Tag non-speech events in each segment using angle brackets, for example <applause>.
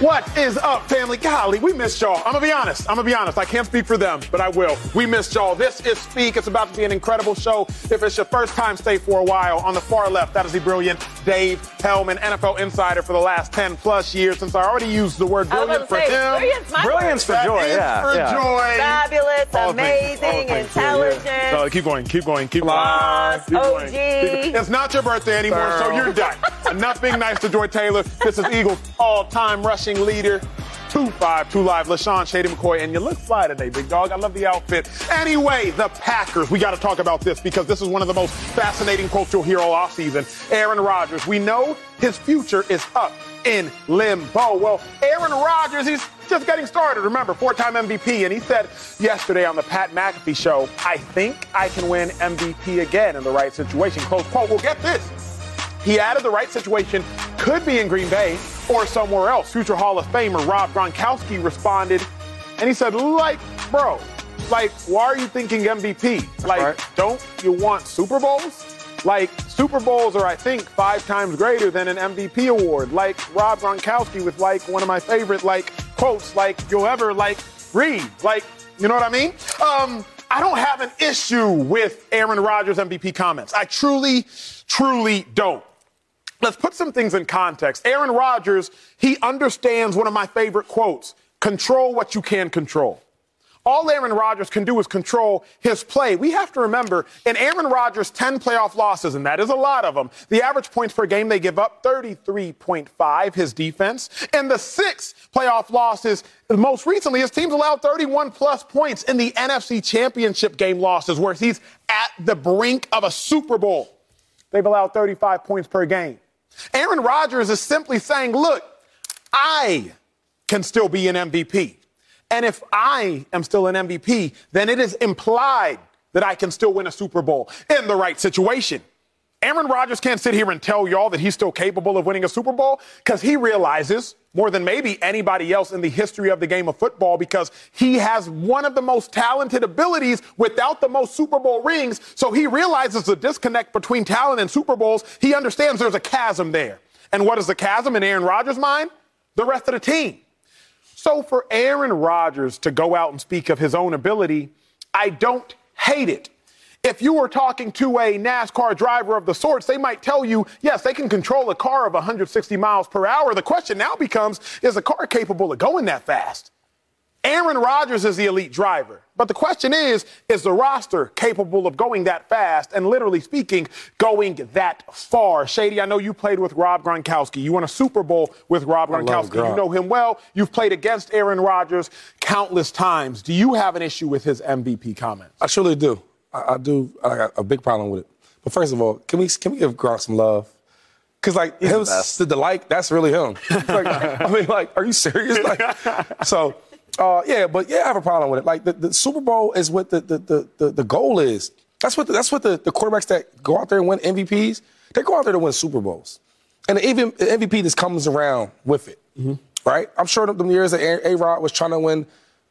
What is up, family? Golly, we missed y'all. I'm gonna be honest. I'm gonna be honest. I can't speak for them, but I will. We missed y'all. This is Speak. It's about to be an incredible show. If it's your first time, stay for a while. On the far left, that is the brilliant Dave Helman, NFL insider for the last 10 plus years. Since I already used the word brilliant for say, him. Brilliant's my Brilliance for joy, yeah. for yeah. joy. Fabulous, All amazing, all yeah, intelligent. yeah. No, keep going, keep going, keep Boss, going. Keep going. OG. Keep going. It's not your birthday anymore, so Thorough. you're done. <laughs> <laughs> Enough being nice to Joy Taylor. This is Eagles all-time rushing leader. 2-5, 2 live, LeSean Shady McCoy, and you look fly today, big dog. I love the outfit. Anyway, the Packers. We got to talk about this because this is one of the most fascinating quotes you'll hear all offseason. Aaron Rodgers. We know his future is up in limbo. Well, Aaron Rodgers, he's just getting started. Remember, four-time MVP, and he said yesterday on the Pat McAfee show, "I think I can win MVP again in the right situation." Close quote. We'll get this. He added the right situation could be in Green Bay or somewhere else. Future Hall of Famer Rob Gronkowski responded, and he said, "Like, bro, like, why are you thinking MVP? Like, right. don't you want Super Bowls?" Like, Super Bowls are, I think, five times greater than an MVP award. Like, Rob Gronkowski with, like, one of my favorite, like, quotes, like, you'll ever, like, read. Like, you know what I mean? Um, I don't have an issue with Aaron Rodgers' MVP comments. I truly, truly don't. Let's put some things in context. Aaron Rodgers, he understands one of my favorite quotes control what you can control. All Aaron Rodgers can do is control his play. We have to remember in Aaron Rodgers' 10 playoff losses, and that is a lot of them, the average points per game they give up 33.5, his defense. In the six playoff losses, most recently, his team's allowed 31 plus points in the NFC Championship game losses, where he's at the brink of a Super Bowl. They've allowed 35 points per game. Aaron Rodgers is simply saying, look, I can still be an MVP. And if I am still an MVP, then it is implied that I can still win a Super Bowl in the right situation. Aaron Rodgers can't sit here and tell y'all that he's still capable of winning a Super Bowl because he realizes more than maybe anybody else in the history of the game of football because he has one of the most talented abilities without the most Super Bowl rings. So he realizes the disconnect between talent and Super Bowls. He understands there's a chasm there. And what is the chasm in Aaron Rodgers' mind? The rest of the team. So for Aaron Rodgers to go out and speak of his own ability, I don't hate it. If you were talking to a NASCAR driver of the sorts, they might tell you, yes, they can control a car of 160 miles per hour. The question now becomes, is the car capable of going that fast? Aaron Rodgers is the elite driver. But the question is, is the roster capable of going that fast and literally speaking, going that far? Shady, I know you played with Rob Gronkowski. You won a Super Bowl with Rob Gronkowski. You know him well. You've played against Aaron Rodgers countless times. Do you have an issue with his MVP comments? I surely do. I, I do. I got a big problem with it. But first of all, can we can we give Gronk some love? Cause like him, best. the, the like, that's really him. Like, <laughs> I mean, like, are you serious? Like, so, uh, yeah, but yeah, I have a problem with it. Like the, the Super Bowl is what the the, the, the, the goal is. That's what the, that's what the, the quarterbacks that go out there and win MVPs. They go out there to win Super Bowls, and the even the MVP just comes around with it, right? I'm sure them years that A Rod was trying to win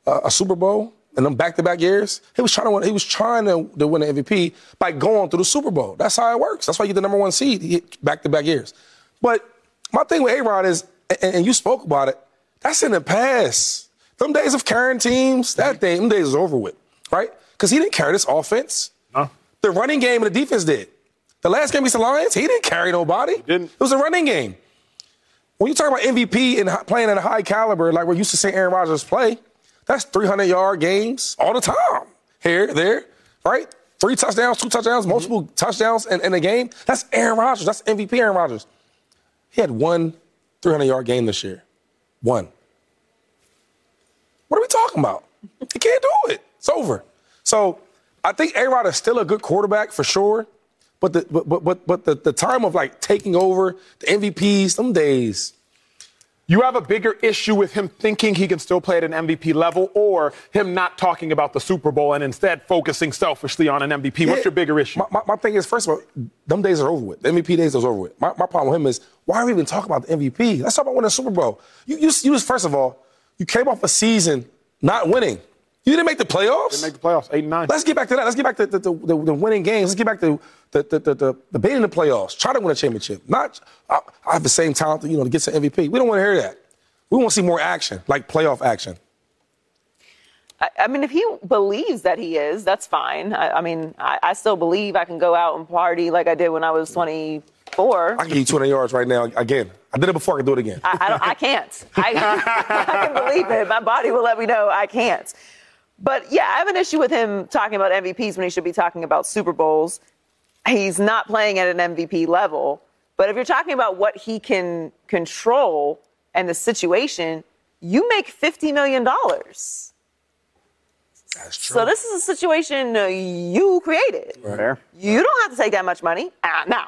uh, a Super Bowl. And them back-to-back years, he was trying to win. He was trying to, to win the MVP by going through the Super Bowl. That's how it works. That's why you get the number one seed back-to-back years. But my thing with A Rod is, and, and you spoke about it, that's in the past. Them days of carrying teams, that day, them days is over with, right? Because he didn't carry this offense. Huh? The running game and the defense did. The last game against the Lions, he didn't carry nobody. didn't. It was a running game. When you talk about MVP and playing at a high caliber, like we're used to seeing Aaron Rodgers play, that's 300 yard games all the time. Here, there, right? Three touchdowns, two touchdowns, mm-hmm. multiple touchdowns in, in a game. That's Aaron Rodgers. That's MVP Aaron Rodgers. He had one 300 yard game this year. One. What are we talking about? He can't do it. It's over. So I think A Rod is still a good quarterback for sure. But the but but but, but the, the time of like taking over the MVPs, some days. You have a bigger issue with him thinking he can still play at an MVP level or him not talking about the Super Bowl and instead focusing selfishly on an MVP. What's your bigger issue? My, my, my thing is, first of all, them days are over with. The MVP days are over with. My, my problem with him is, why are we even talking about the MVP? Let's talk about winning the Super Bowl. You, you, you first of all, you came off a season not winning. You didn't make the playoffs. Didn't make the playoffs, eight and nine. Let's get back to that. Let's get back to the, the, the, the winning games. Let's get back to the, the, the, the, the being in the playoffs. Try to win a championship. Not, I, I have the same talent, you know, to get to MVP. We don't want to hear that. We want to see more action, like playoff action. I, I mean, if he believes that he is, that's fine. I, I mean, I, I still believe I can go out and party like I did when I was 24. I can you 200 yards right now again. I did it before. I can do it again. I, I, don't, I can't. I, <laughs> I can believe it. My body will let me know I can't. But yeah, I have an issue with him talking about MVPs when he should be talking about Super Bowls. He's not playing at an MVP level. But if you're talking about what he can control and the situation, you make $50 million. That's true. So this is a situation uh, you created. Fair. You don't have to take that much money. Uh, now,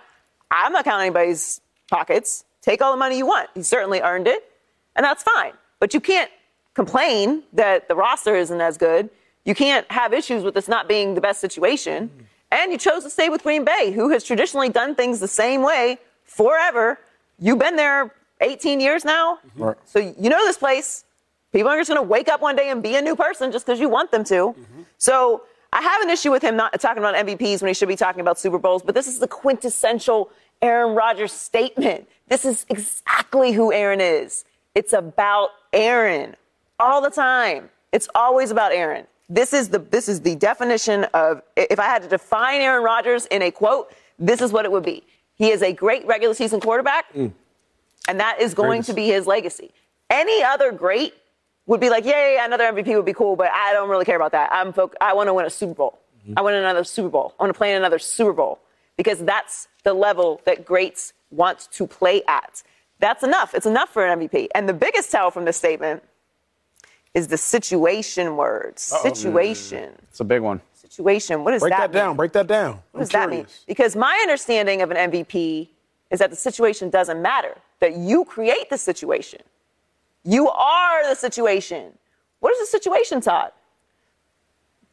I'm not counting anybody's pockets. Take all the money you want. You certainly earned it, and that's fine. But you can't complain that the roster isn't as good. You can't have issues with this not being the best situation. And you chose to stay with Green Bay, who has traditionally done things the same way forever. You've been there 18 years now. Mm-hmm. Right. So you know this place. People aren't just going to wake up one day and be a new person just because you want them to. Mm-hmm. So I have an issue with him not talking about MVPs when he should be talking about Super Bowls, but this is the quintessential Aaron Rodgers statement. This is exactly who Aaron is. It's about Aaron all the time. It's always about Aaron. This is the this is the definition of if I had to define Aaron Rodgers in a quote, this is what it would be. He is a great regular season quarterback, mm. and that is going to be his legacy. Any other great would be like, yeah, yeah, yeah, another MVP would be cool, but I don't really care about that. I'm foc- I want to win a Super Bowl. Mm-hmm. I want another Super Bowl. I want to play in another Super Bowl because that's the level that greats want to play at. That's enough. It's enough for an MVP. And the biggest tell from this statement is the situation word. Situation. It's a big one. Situation. What does Break that mean? down. Break that down. What does that mean? Because my understanding of an MVP is that the situation doesn't matter, that you create the situation. You are the situation. What is the situation, Todd?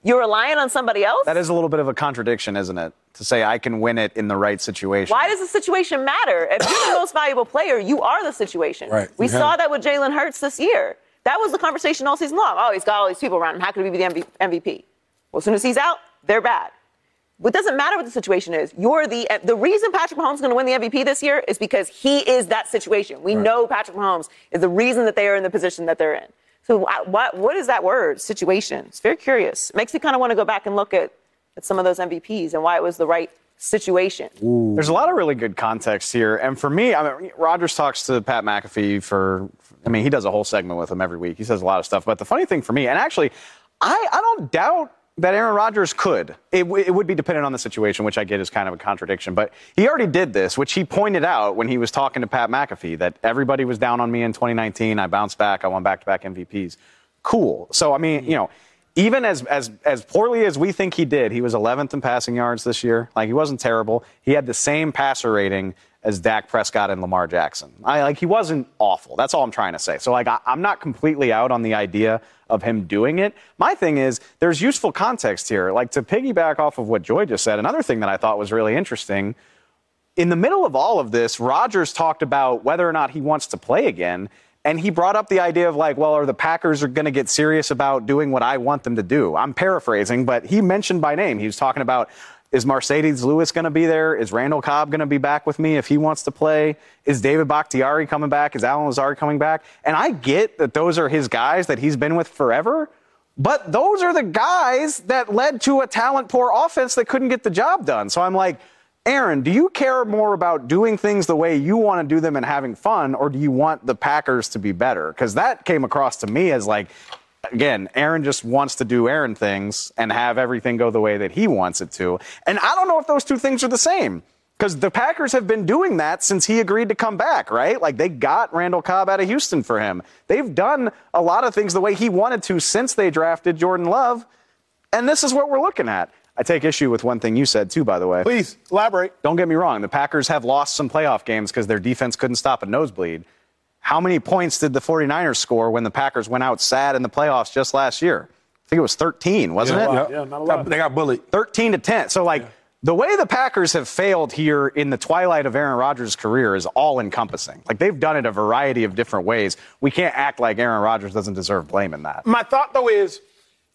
You're relying on somebody else? That is a little bit of a contradiction, isn't it? To say I can win it in the right situation. Why does the situation matter? If you're the most valuable player, you are the situation. Right. We You saw that with Jalen Hurts this year. That was the conversation all season long. Oh, he's got all these people around him. How could he be the MV- MVP? Well, as soon as he's out, they're bad. It doesn't matter what the situation is. You're the eh, the reason Patrick Mahomes is going to win the MVP this year is because he is that situation. We know Patrick Mahomes is the reason that they are in the position that they're in. So what what is that word? Situation. It's very curious. It makes me kind of want to go back and look at at some of those MVPs and why it was the right situation. There's a lot of really good context here. And for me, I mean, Rodgers talks to Pat McAfee for, I mean, he does a whole segment with him every week. He says a lot of stuff. But the funny thing for me, and actually, I, I don't doubt that Aaron Rodgers could. It, w- it would be dependent on the situation, which I get is kind of a contradiction. But he already did this, which he pointed out when he was talking to Pat McAfee that everybody was down on me in 2019. I bounced back. I won back to back MVPs. Cool. So, I mean, you know, even as, as, as poorly as we think he did, he was 11th in passing yards this year. Like, he wasn't terrible. He had the same passer rating as Dak Prescott and Lamar Jackson. I, like, he wasn't awful. That's all I'm trying to say. So, like, I, I'm not completely out on the idea of him doing it. My thing is, there's useful context here. Like, to piggyback off of what Joy just said, another thing that I thought was really interesting in the middle of all of this, Rodgers talked about whether or not he wants to play again. And he brought up the idea of like, well, are the Packers are going to get serious about doing what I want them to do? I'm paraphrasing, but he mentioned by name. He was talking about is Marcedes Lewis going to be there? Is Randall Cobb going to be back with me if he wants to play? Is David Bakhtiari coming back? Is Allen Lazard coming back? And I get that those are his guys that he's been with forever. But those are the guys that led to a talent poor offense that couldn't get the job done. So I'm like, Aaron, do you care more about doing things the way you want to do them and having fun, or do you want the Packers to be better? Because that came across to me as like, again, Aaron just wants to do Aaron things and have everything go the way that he wants it to. And I don't know if those two things are the same. Because the Packers have been doing that since he agreed to come back, right? Like they got Randall Cobb out of Houston for him. They've done a lot of things the way he wanted to since they drafted Jordan Love. And this is what we're looking at. I take issue with one thing you said, too, by the way. Please elaborate. Don't get me wrong. The Packers have lost some playoff games because their defense couldn't stop a nosebleed. How many points did the 49ers score when the Packers went out sad in the playoffs just last year? I think it was 13, wasn't it? Yeah, not a lot. They got bullied. 13 to 10. So, like, the way the Packers have failed here in the twilight of Aaron Rodgers' career is all encompassing. Like, they've done it a variety of different ways. We can't act like Aaron Rodgers doesn't deserve blame in that. My thought, though, is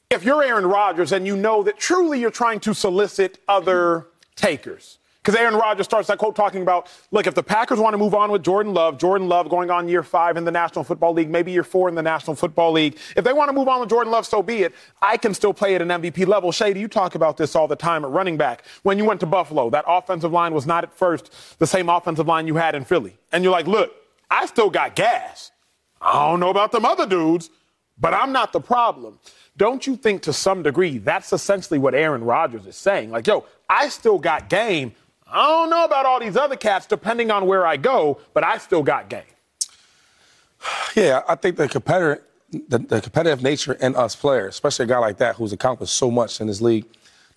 if you're Aaron Rodgers and you know that truly you're trying to solicit other takers, Because Aaron Rodgers starts that quote talking about, look, if the Packers want to move on with Jordan Love, Jordan Love going on year five in the National Football League, maybe year four in the National Football League. If they want to move on with Jordan Love, so be it. I can still play at an MVP level. Shady, you talk about this all the time at running back. When you went to Buffalo, that offensive line was not at first the same offensive line you had in Philly. And you're like, look, I still got gas. I don't know about them other dudes, but I'm not the problem. Don't you think to some degree that's essentially what Aaron Rodgers is saying? Like, yo, I still got game. I don't know about all these other cats, depending on where I go, but I still got game. Yeah, I think the competitor, the, the competitive nature in us players, especially a guy like that who's accomplished so much in this league,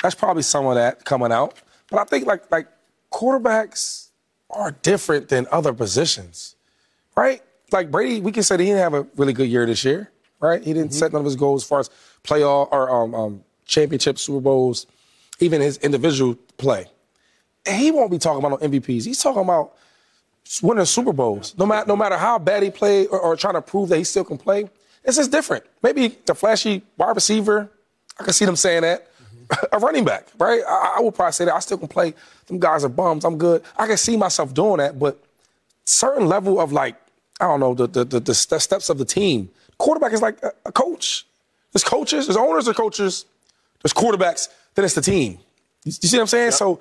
that's probably some of that coming out. But I think like like quarterbacks are different than other positions, right? Like Brady, we can say that he didn't have a really good year this year, right? He didn't Mm-hmm. set none of his goals as far as playoff or um, um, championship, Super Bowls, even his individual play. He won't be talking about no MVPs. He's talking about winning Super Bowls. No matter no matter how bad he played or, or trying to prove that he still can play, this is different. Maybe the flashy wide receiver, I can see them saying that. <laughs> A running back, right? I, I would probably say that I still can play. Them guys are bums. I'm good. I can see myself doing that, but certain level of like, I don't know, the the, the, the steps of the team. Quarterback is like a, a coach. There's coaches, there's owners, there's coaches, there's quarterbacks, then it's the team. You, you see what I'm saying? So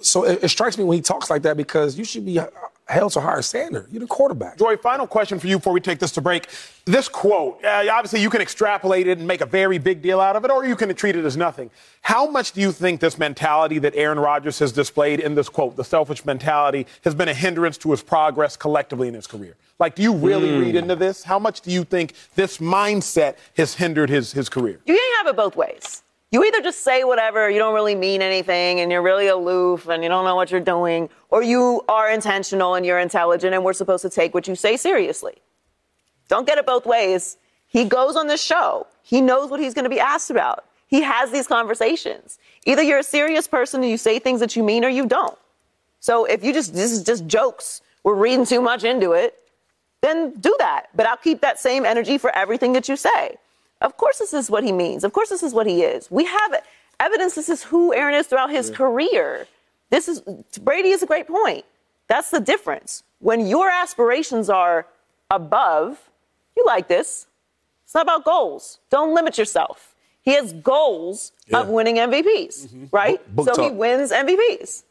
so it, it strikes me when he talks like that because you should be held to a higher standard. You're the quarterback. Joy, final question for you before we take this to break. This quote, uh, obviously, you can extrapolate it and make a very big deal out of it, or you can treat it as nothing. How much do you think this mentality that Aaron Rodgers has displayed in this quote, the selfish mentality, has been a hindrance to his progress collectively in his career? Like, do you really read into this? How much do you think this mindset has hindered his, his career? You can't have it both ways. You either just say whatever, you don't really mean anything, and you're really aloof and you don't know what you're doing, or you are intentional and you're intelligent and we're supposed to take what you say seriously. Don't get it both ways. He goes on this show. He knows what he's going to be asked about. He has these conversations. Either you're a serious person and you say things that you mean or you don't. So if you just, this is just jokes, we're reading too much into it, then do that. But I'll keep that same energy for everything that you say. Of course, this is what he means. Of course, this is what he is. We have evidence this is who Aaron is throughout his career. This is Brady is a great point. That's the difference. When your aspirations are above, you like this. It's not about goals. Don't limit yourself. He has goals of winning MVPs, mm-hmm. right? Book- so he wins MVPs.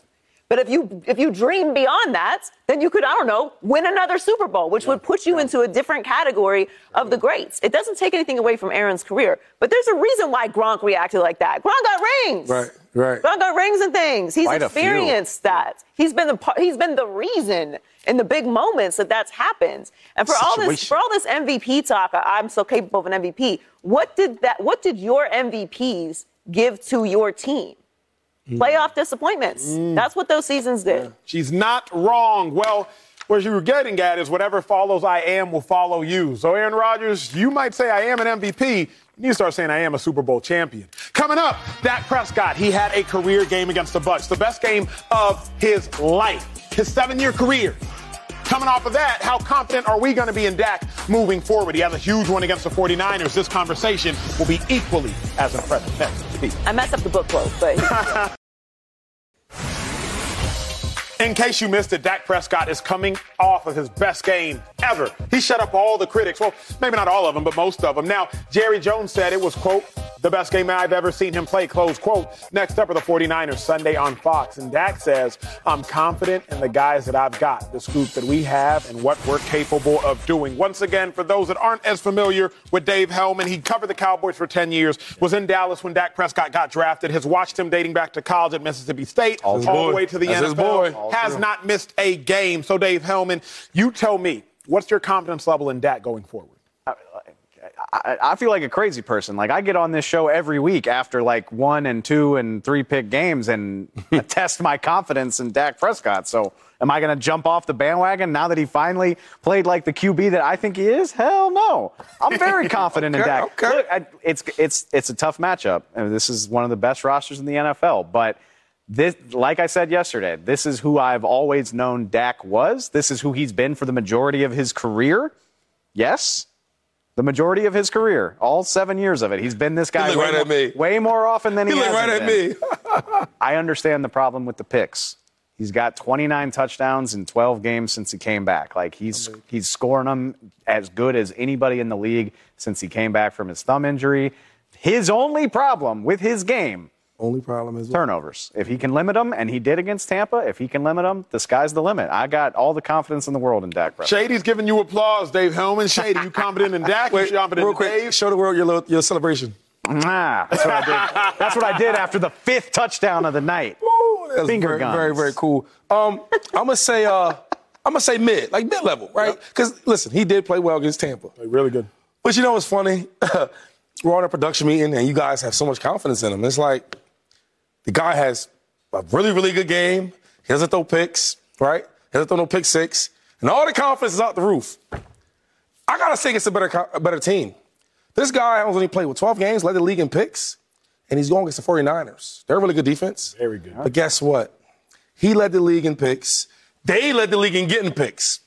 But if you if you dream beyond that, then you could I don't know win another Super Bowl, which would put you into a different category of the greats. It doesn't take anything away from Aaron's career, but there's a reason why Gronk reacted like that. Gronk got rings. Right, right. Gronk got rings and things. He's Quite experienced that. He's been the he's been the reason in the big moments that that's happened. And for all this for all this MVP talk, I'm so capable of an MVP. What did that? What did your MVPs give to your team? Mm. Playoff disappointments. Mm. That's what those seasons did. She's not wrong. Well, what you were getting at is whatever follows I am will follow you. So, Aaron Rodgers, you might say I am an MVP. You need to start saying I am a Super Bowl champion. Coming up, Dak Prescott. He had a career game against the Bucs, the best game of his life, his seven-year career. Coming off of that, how confident are we going to be in Dak moving forward? He has a huge one against the 49ers. This conversation will be equally as impressive. Next. I messed up the book quote, but <laughs> In case you missed it, Dak Prescott is coming off of his best game ever. He shut up all the critics. Well, maybe not all of them, but most of them. Now, Jerry Jones said it was, quote, the best game I've ever seen him play, close quote. Next up are the 49ers Sunday on Fox. And Dak says, I'm confident in the guys that I've got, the scoop that we have, and what we're capable of doing. Once again, for those that aren't as familiar with Dave Helman, he covered the Cowboys for 10 years, was in Dallas when Dak Prescott got drafted, has watched him dating back to college at Mississippi State, all, his the way to the That's his NFL boy. has not missed a game. So, Dave Helman, you tell me, what's your confidence level in Dak going forward? I, I feel like a crazy person. Like I get on this show every week after like one and two and three pick games and <laughs> <laughs> test my confidence in Dak Prescott. So am I going to jump off the bandwagon now that he finally played like the QB that I think he is? Hell no. I'm very <laughs> confident in Okay, Dak. okay. Look, I, it's it's it's a tough matchup. And this is one of the best rosters in the NFL, but. This, like I said yesterday, this is who I've always known Dak was. This is who he's been for the majority of his career. Yes, the majority of his career, all seven years of it. He's been this guy looked way, right more, at me. way more often than he, He right at been. me. <laughs> I understand the problem with the picks. He's got 29 touchdowns in 12 games since he came back. Like he's he's scoring them as good as anybody in the league since he came back from his thumb injury. His only problem with his game Only problem is turnovers. If he can limit them, and he did against Tampa, if he can limit them, the sky's the limit. I got all the confidence in the world in Dak Prescott. Shady's giving you applause, Dave Helman. Shady, you confident in Dak? Wait, you confident real in quick, Dave? show the world your little, your celebration. Ah, that's what I did. That's what I did after the fifth touchdown of the night. Ooh, that's Finger very, guns. very, very cool. Um, I'm gonna say, uh, I'm gonna say mid, like mid level, right? Because listen, he did play well against Tampa. Really good. But you know what's funny? <laughs> We're on a production meeting, and you guys have so much confidence in him. It's like the guy has a really, really good game. He doesn't throw picks, right? He doesn't throw no pick six, and all the confidence is out the roof. I gotta say, it's a better, a better team. This guy has only played with 12 games, led the league in picks, and he's going against the 49ers. They're a really good defense. Very good. But guess what? He led the league in picks. They led the league in getting picks.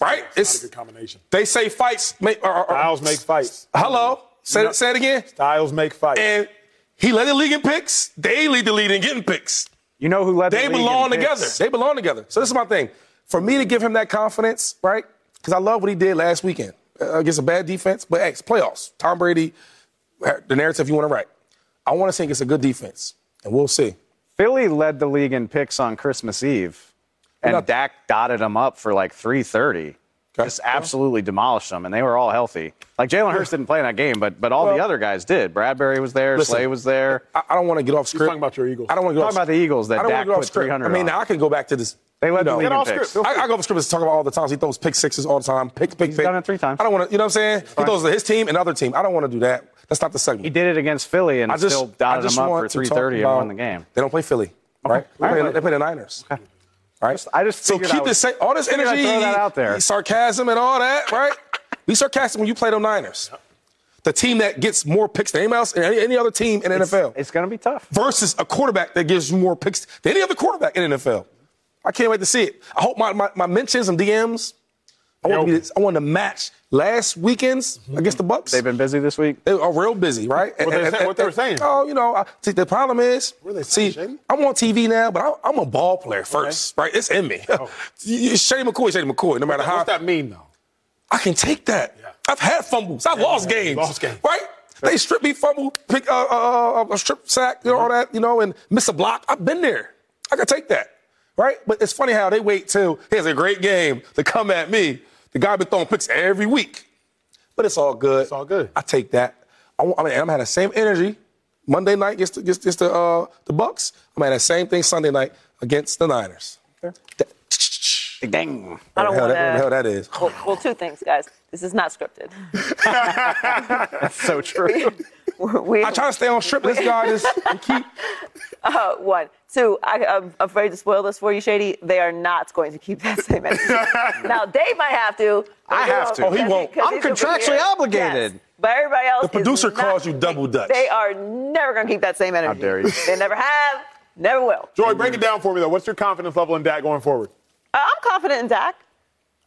Right? Not a It's good combination. they say fights make. Or, or- Styles make fights. Hello. Say, know- it say it again. Styles make fights. And he led the league in picks. They lead the league in getting picks. You know who led the They league in belong picks? together. They belong together. So this is my thing. For me to give him that confidence, right? Because I love what he did last weekend uh, against a bad defense. But hey, it's playoffs. Tom Brady, uh, the narrative you want to write. I want to think it's a good defense, and we'll see. Philly led the league in picks on Christmas Eve, and Dak dotted them up for like 330. Okay. Just absolutely demolished them, and they were all healthy. Like Jalen Hurts didn't play in that game, but but all the other guys did. Bradbury was there, Listen, Slay was there. I, I don't want to get off script. talking about your Eagles. I don't want to get off script. Talking about the Eagles that I don't Dak get off put 300 I mean, on. now I can go back to this. They led you the know, league Get in off picks. script. I, I go off script and talk about all the times he throws pick sixes all the time. Pick, pick, pick. done it three times. I don't want to. You know what I'm saying? He fine. throws to his team and other team. I don't want to do that. That's not the segment. He did it against Philly and I just, still I just them up for 330 and won the game. They don't play Philly, right? They, play, right. they play the Niners. Right? I just so keep this all this energy, throw that out there. sarcasm and all that, <laughs> right? Be sarcastic when you play them Niners, the team that gets more picks than anybody else, any, any other team in NFL, It's going to be tough. versus a quarterback that gives you more picks than any other quarterback in NFL. I can't wait to see it. I hope my, my, my mentions and DMs. I want, to be, I want to match last weekend's against the Bucs. They've been busy this week. They are real busy, right? What they say- what they were saying? Oh, you know, I, see, the problem is, What are saying, see, Shady? I'm on TV now, but I, I'm a ball player first, right? It's in me. <laughs> You- Shady McCoy, Shady McCoy. No matter how What's that mean, though? I can take that. Yeah. I've had fumbles. I've lost yeah, games. lost games. Right? They strip me, fumble, pick uh, uh, uh, a strip sack, you know, all that, you know, and miss a block. I've been there. I can take that. Right? But it's funny how they wait till he has a great game to come at me. The guy been throwing picks every week. But it's all good. It's all good. I take that. I, want, I mean, I'm having the same energy Monday night against, the- against, against the, uh, the Bucs. I'm having the same thing Sunday night against the Niners. That- Dang. I don't Whatever the hell that- the hell that is. Well, well, two things, guys. This is not scripted. <laughs> That's so true. <laughs> We, I try to stay on strip. This guy is keep. uh, one. Two, I, I'm afraid to spoil this for you, Shady. They are not going to keep that same energy. <laughs> now, Dave might have to. I have to. Oh, he won't. because I'm contractually obligated. Yes. But everybody else. The producer is not- calls you double dutch. They are never going to keep that same energy. How dare you. They never have, never will. Joy, break it down for me, though. What's your confidence level in Dak going forward? Uh, I'm confident in Dak.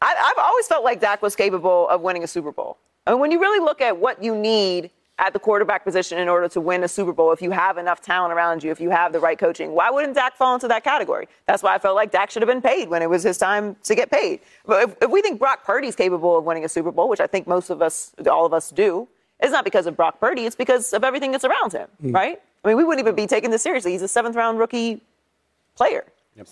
I, I've always felt like Dak was capable of winning a Super Bowl. I And when you really look at what you need at the quarterback position in order to win a Super Bowl, if you have enough talent around you, if you have the right coaching, why wouldn't Dak fall into that category? That's why I felt like Dak should have been paid when it was his time to get paid. But if, if we think Brock Purdy's capable of winning a Super Bowl, which I think most of us, all of us do, it's not because of Brock Purdy, it's because of everything that's around him, hmm. right? I mean, we wouldn't even be taking this seriously. He's a seventh round rookie player.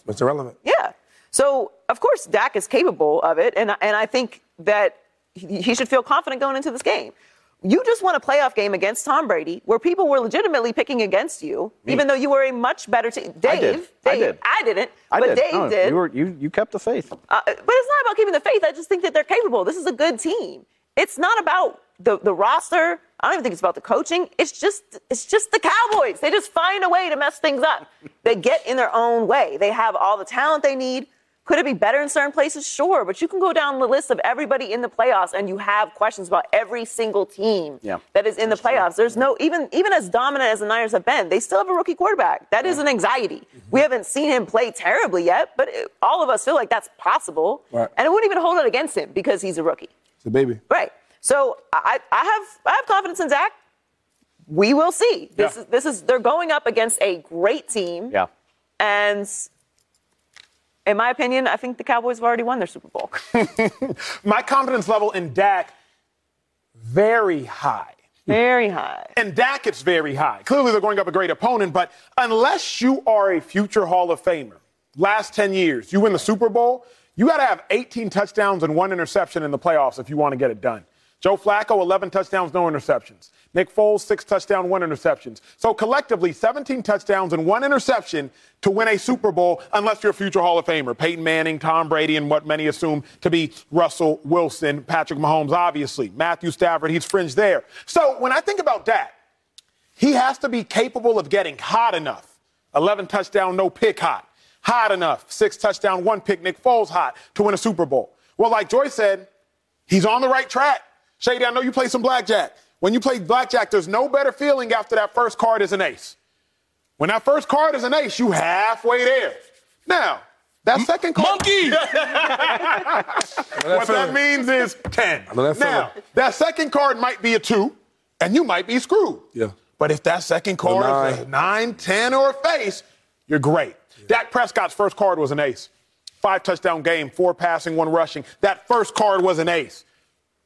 It's irrelevant. Yeah. So of course Dak is capable of it, and and I think that he should feel confident going into this game. You just won a playoff game against Tom Brady, where people were legitimately picking against you, even though you were a much better team. Dave, I did. Dave, I did. I didn't, I but did. Dave No, did. You, were, you, you kept the faith. Uh, but it's not about keeping the faith. I just think that they're capable. This is a good team. It's not about the, the roster. I don't even think it's about the coaching. It's just it's just the Cowboys. They just find a way to mess things up. they get in their own way. They have all the talent they need. Could it be better in certain places? Sure, but you can go down the list of everybody in the playoffs, and you have questions about every single team Yeah. that is in the playoffs. There's no even even as dominant as the Niners have been, they still have a rookie quarterback. That is an anxiety. Mm-hmm. We haven't seen him play terribly yet, but it- all of us feel like that's possible, Right. and it wouldn't even hold it against him because he's a rookie. It's a baby. Right. So I, I have I have confidence in Zach. We will see. This Yeah. is this is they're going up against a great team. Yeah. And in my opinion, I think the Cowboys have already won their Super Bowl. <laughs> My confidence level in Dak, very high. Very high. And Dak, it's very high. Clearly, they're going up a great opponent, but unless you are a future Hall of Famer, last 10 years, you win the Super Bowl, you got to have 18 touchdowns and one interception in the playoffs if you want to get it done. Joe Flacco, 11 touchdowns, no interceptions. Nick Foles, six touchdowns, one interceptions. So collectively, 17 touchdowns and one interception to win a Super Bowl, unless you're a future Hall of Famer. Peyton Manning, Tom Brady, and what many assume to be Russell Wilson, Patrick Mahomes, obviously. Matthew Stafford, he's fringe there. So when I think about that, he has to be capable of getting hot enough. 11 touchdown, no pick hot. Hot enough. Six touchdown, one pick. Nick Foles hot to win a Super Bowl. Well, like Joy said, he's on the right track. Shady, I know you play some blackjack. When you play blackjack, there's no better feeling after that first card is an ace. When that first card is an ace, you halfway there. Now, that second card. Monkey! <laughs> what that means is 10. that now, that second card might be a two, and you might be screwed. Yeah. But if that second card is a nine. 10, or a face, you're great. Dak Prescott's first card was an ace. Five touchdown game, four passing, one rushing. That first card was an ace.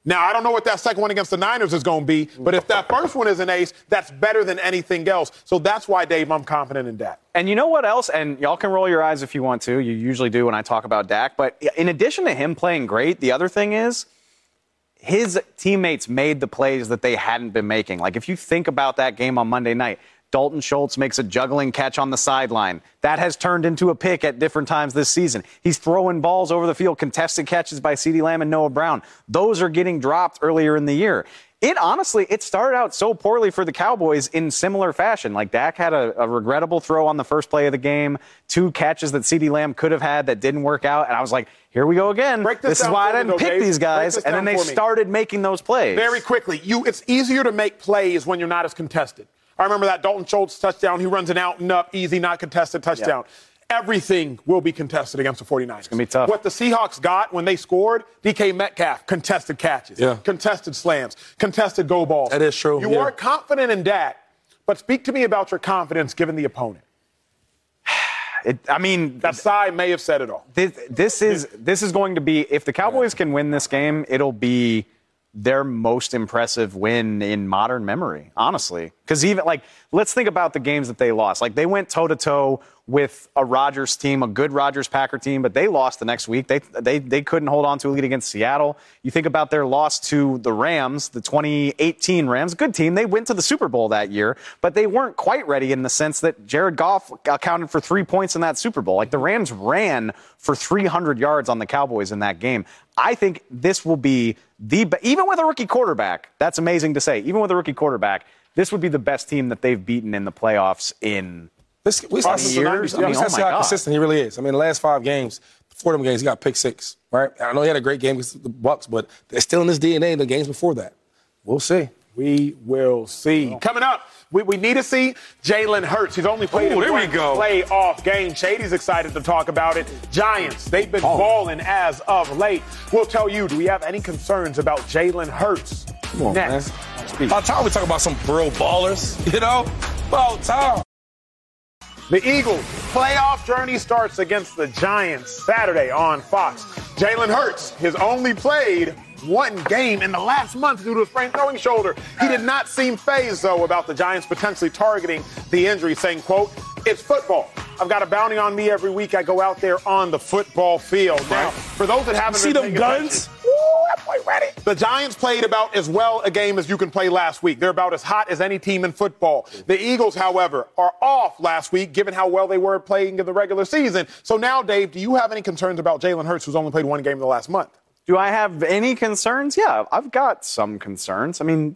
Now, I don't know what that second one against the Niners is going to be, but if that first one is an ace, that's better than anything else. So that's why, Dave, I'm confident in Dak. And you know what else? And y'all can roll your eyes if you want to. You usually do when I talk about Dak. But in addition to him playing great, the other thing is his teammates made the plays that they hadn't been making. Like if you think about that game on Monday night, Dalton Schultz makes a juggling catch on the sideline. That has turned into a pick at different times this season. He's throwing balls over the field, contested catches by CeeDee Lamb and Noah Brown. Those are getting dropped earlier in the year. It honestly, it started out so poorly for the Cowboys in similar fashion. Like Dak had a, a regrettable throw on the first play of the game, two catches that CeeDee Lamb could have had that didn't work out, and I was like, here we go again. Break this this is why I didn't pick these guys, and then they started making those plays. Very quickly, you it's easier to make plays when you're not as contested. I remember that Dalton Schultz touchdown. He runs an out and up, easy, not contested touchdown. Everything will be contested against the 49ers. It's gonna be tough. What the Seahawks got when they scored, DK Metcalf, contested catches, Yeah. contested slams, contested go balls. That is true, You yeah. are confident in Dak, but speak to me about your confidence given the opponent. <sighs> It, I mean, That side may have said it all. this, this is this is going to be if the Cowboys can win this game, it'll be their most impressive win in modern memory, honestly. Because even like, let's think about the games that they lost. Like they went toe to toe with a Rodgers team, a good Rodgers Packer team, but they lost the next week. They they they couldn't hold on to a lead against Seattle. You think about their loss to the Rams, the 2018 Rams, good team. They went to the Super Bowl that year, but they weren't quite ready in the sense that Jared Goff accounted for three points in that Super Bowl. Like the Rams ran for 300 yards on the Cowboys in that game. I think this will be the even with a rookie quarterback. That's amazing to say. Even with a rookie quarterback, this would be the best team that they've beaten in the playoffs in This, we saw Since the years. I mean, yeah. that's Oh, my how God. consistent he really is. I mean, the last five games, four of them games, he got pick six, right? I know he had a great game against the Bucs, but they're still in his DNA in the games before that. We'll see. We will see. Coming up, we, we need to see Jalen Hurts. He's only played Ooh, in there we one go. playoff game. Shady's excited to talk about it. Giants, they've been Oh. balling as of late. We'll tell you, do we have any concerns about Jalen Hurts? Come on, Next. man. About time we talk about some real ballers, <laughs> you know? About time. The Eagles' playoff journey starts against the Giants Saturday on Fox. Jalen Hurts has only played one game in the last month due to a sprained throwing shoulder. He did not seem fazed, though, about the Giants potentially targeting the injury, saying, quote, it's football. I've got a bounty on me every week. I go out there on the football field. Now, for those that haven't See been them guns? attention- Woo, that boy ready. The Giants played about as well a game as you can play last week. They're about as hot as any team in football. The Eagles, however, are off last week, given how well they were playing in the regular season. So now, Dave, do you have any concerns about Jalen Hurts, who's only played one game in the last month? Do I have any concerns? Yeah, I've got some concerns. I mean,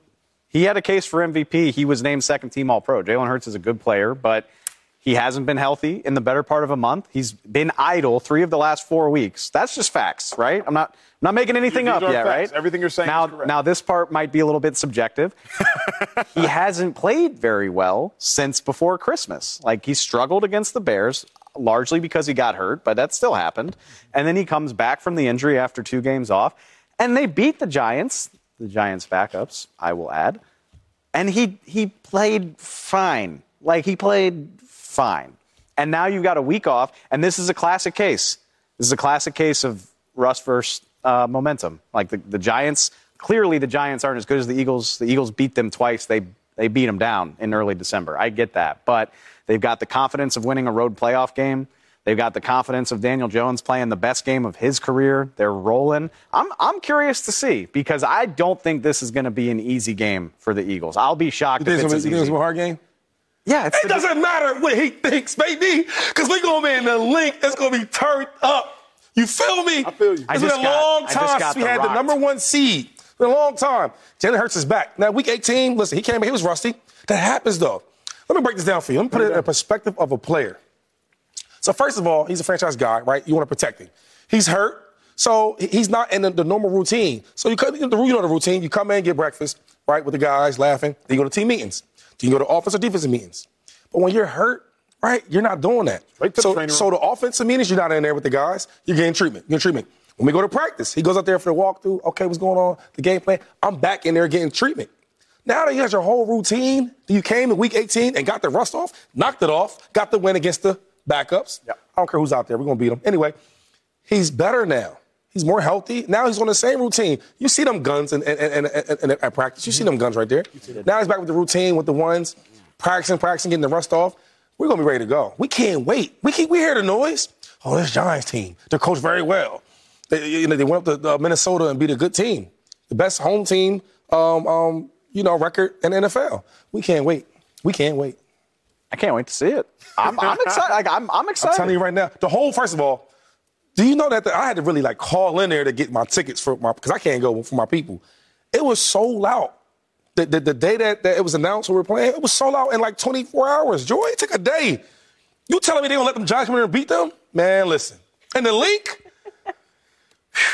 he had a case for MVP. He was named second team All Pro. Jalen Hurts is a good player, but he hasn't been healthy in the better part of a month. He's been idle three of the last four weeks. That's just facts, right? I'm not I'm not making anything These up yet, facts. right? Everything you're saying now, is correct. Now this part might be a little bit subjective. <laughs> he hasn't played very well since before Christmas. Like he struggled against the Bears largely because he got hurt, but that still happened. And then he comes back from the injury after two games off, and they beat the Giants, the Giants backups, I will add. And he he played fine. Like he played fine. And now you've got a week off, and this is a classic case. This is a classic case of Russ versus uh, momentum. Like the, the Giants, clearly the Giants aren't as good as the Eagles. The Eagles beat them twice. They they beat them down in early December. I get that, but they've got the confidence of winning a road playoff game. They've got the confidence of Daniel Jones playing the best game of his career. They're rolling. I'm, I'm curious to see because I don't think this is going to be an easy game for the Eagles. I'll be shocked You if it's it's be easy. a hard game? Yeah, it's It doesn't matter what he thinks, baby, because we're gonna be in the Linc. It's gonna be turned up. You feel me? I feel you. It's I been a got- long time since we the had the number one seed. It's been a long time. Jalen Hurts is back. Now, week 18, listen, he came, he was rusty. That happens, though. Let me break this down for you. Let me put it in the perspective of a player. So, first of all, he's a franchise guy, right? You want to protect him. He's hurt, so he's not in the, the normal routine. So, you, come, you know the routine. You come in, get breakfast, right, with the guys, laughing. Then you go to team meetings. You go to offensive or defensive meetings. But when you're hurt, right, you're not doing that. Right the so, training so the offensive meetings, you're not in there with the guys. You're getting treatment. You're getting treatment. When we go to practice, he goes out there for the walkthrough. Okay, what's going on? The game plan. I'm back in there getting treatment. Now that you got your whole routine, you came in week 18 and got the rust off, knocked it off, got the win against the backups. Yep. I don't care who's out there. We're going to beat them. Anyway, he's better now. He's more healthy. Now he's on the same routine. You see them guns and at practice. You see them guns right there. Now he's back with the routine, with the ones, practicing, practicing, getting the rust off. We're going to be ready to go. We can't wait. We, keep, we hear the noise. Oh, this Giants team. They're coached very well. They, you know, they went up to uh, Minnesota and beat a good team. The best home team, um, um, you know, record in the NFL. We can't wait. We can't wait. I can't wait to see it. I'm, I'm excited. Like, I'm, I'm excited. I'm telling you right now, the whole first of all, do you know that the, I had to really like call in there to get my tickets for my because I can't go for my people. It was sold out. The, the, the day that, that it was announced we were playing, it was sold out in like 24 hours. Joy, it took a day. You telling me they gonna let them Giants come in and beat them? Man, listen. And the leak. <sighs>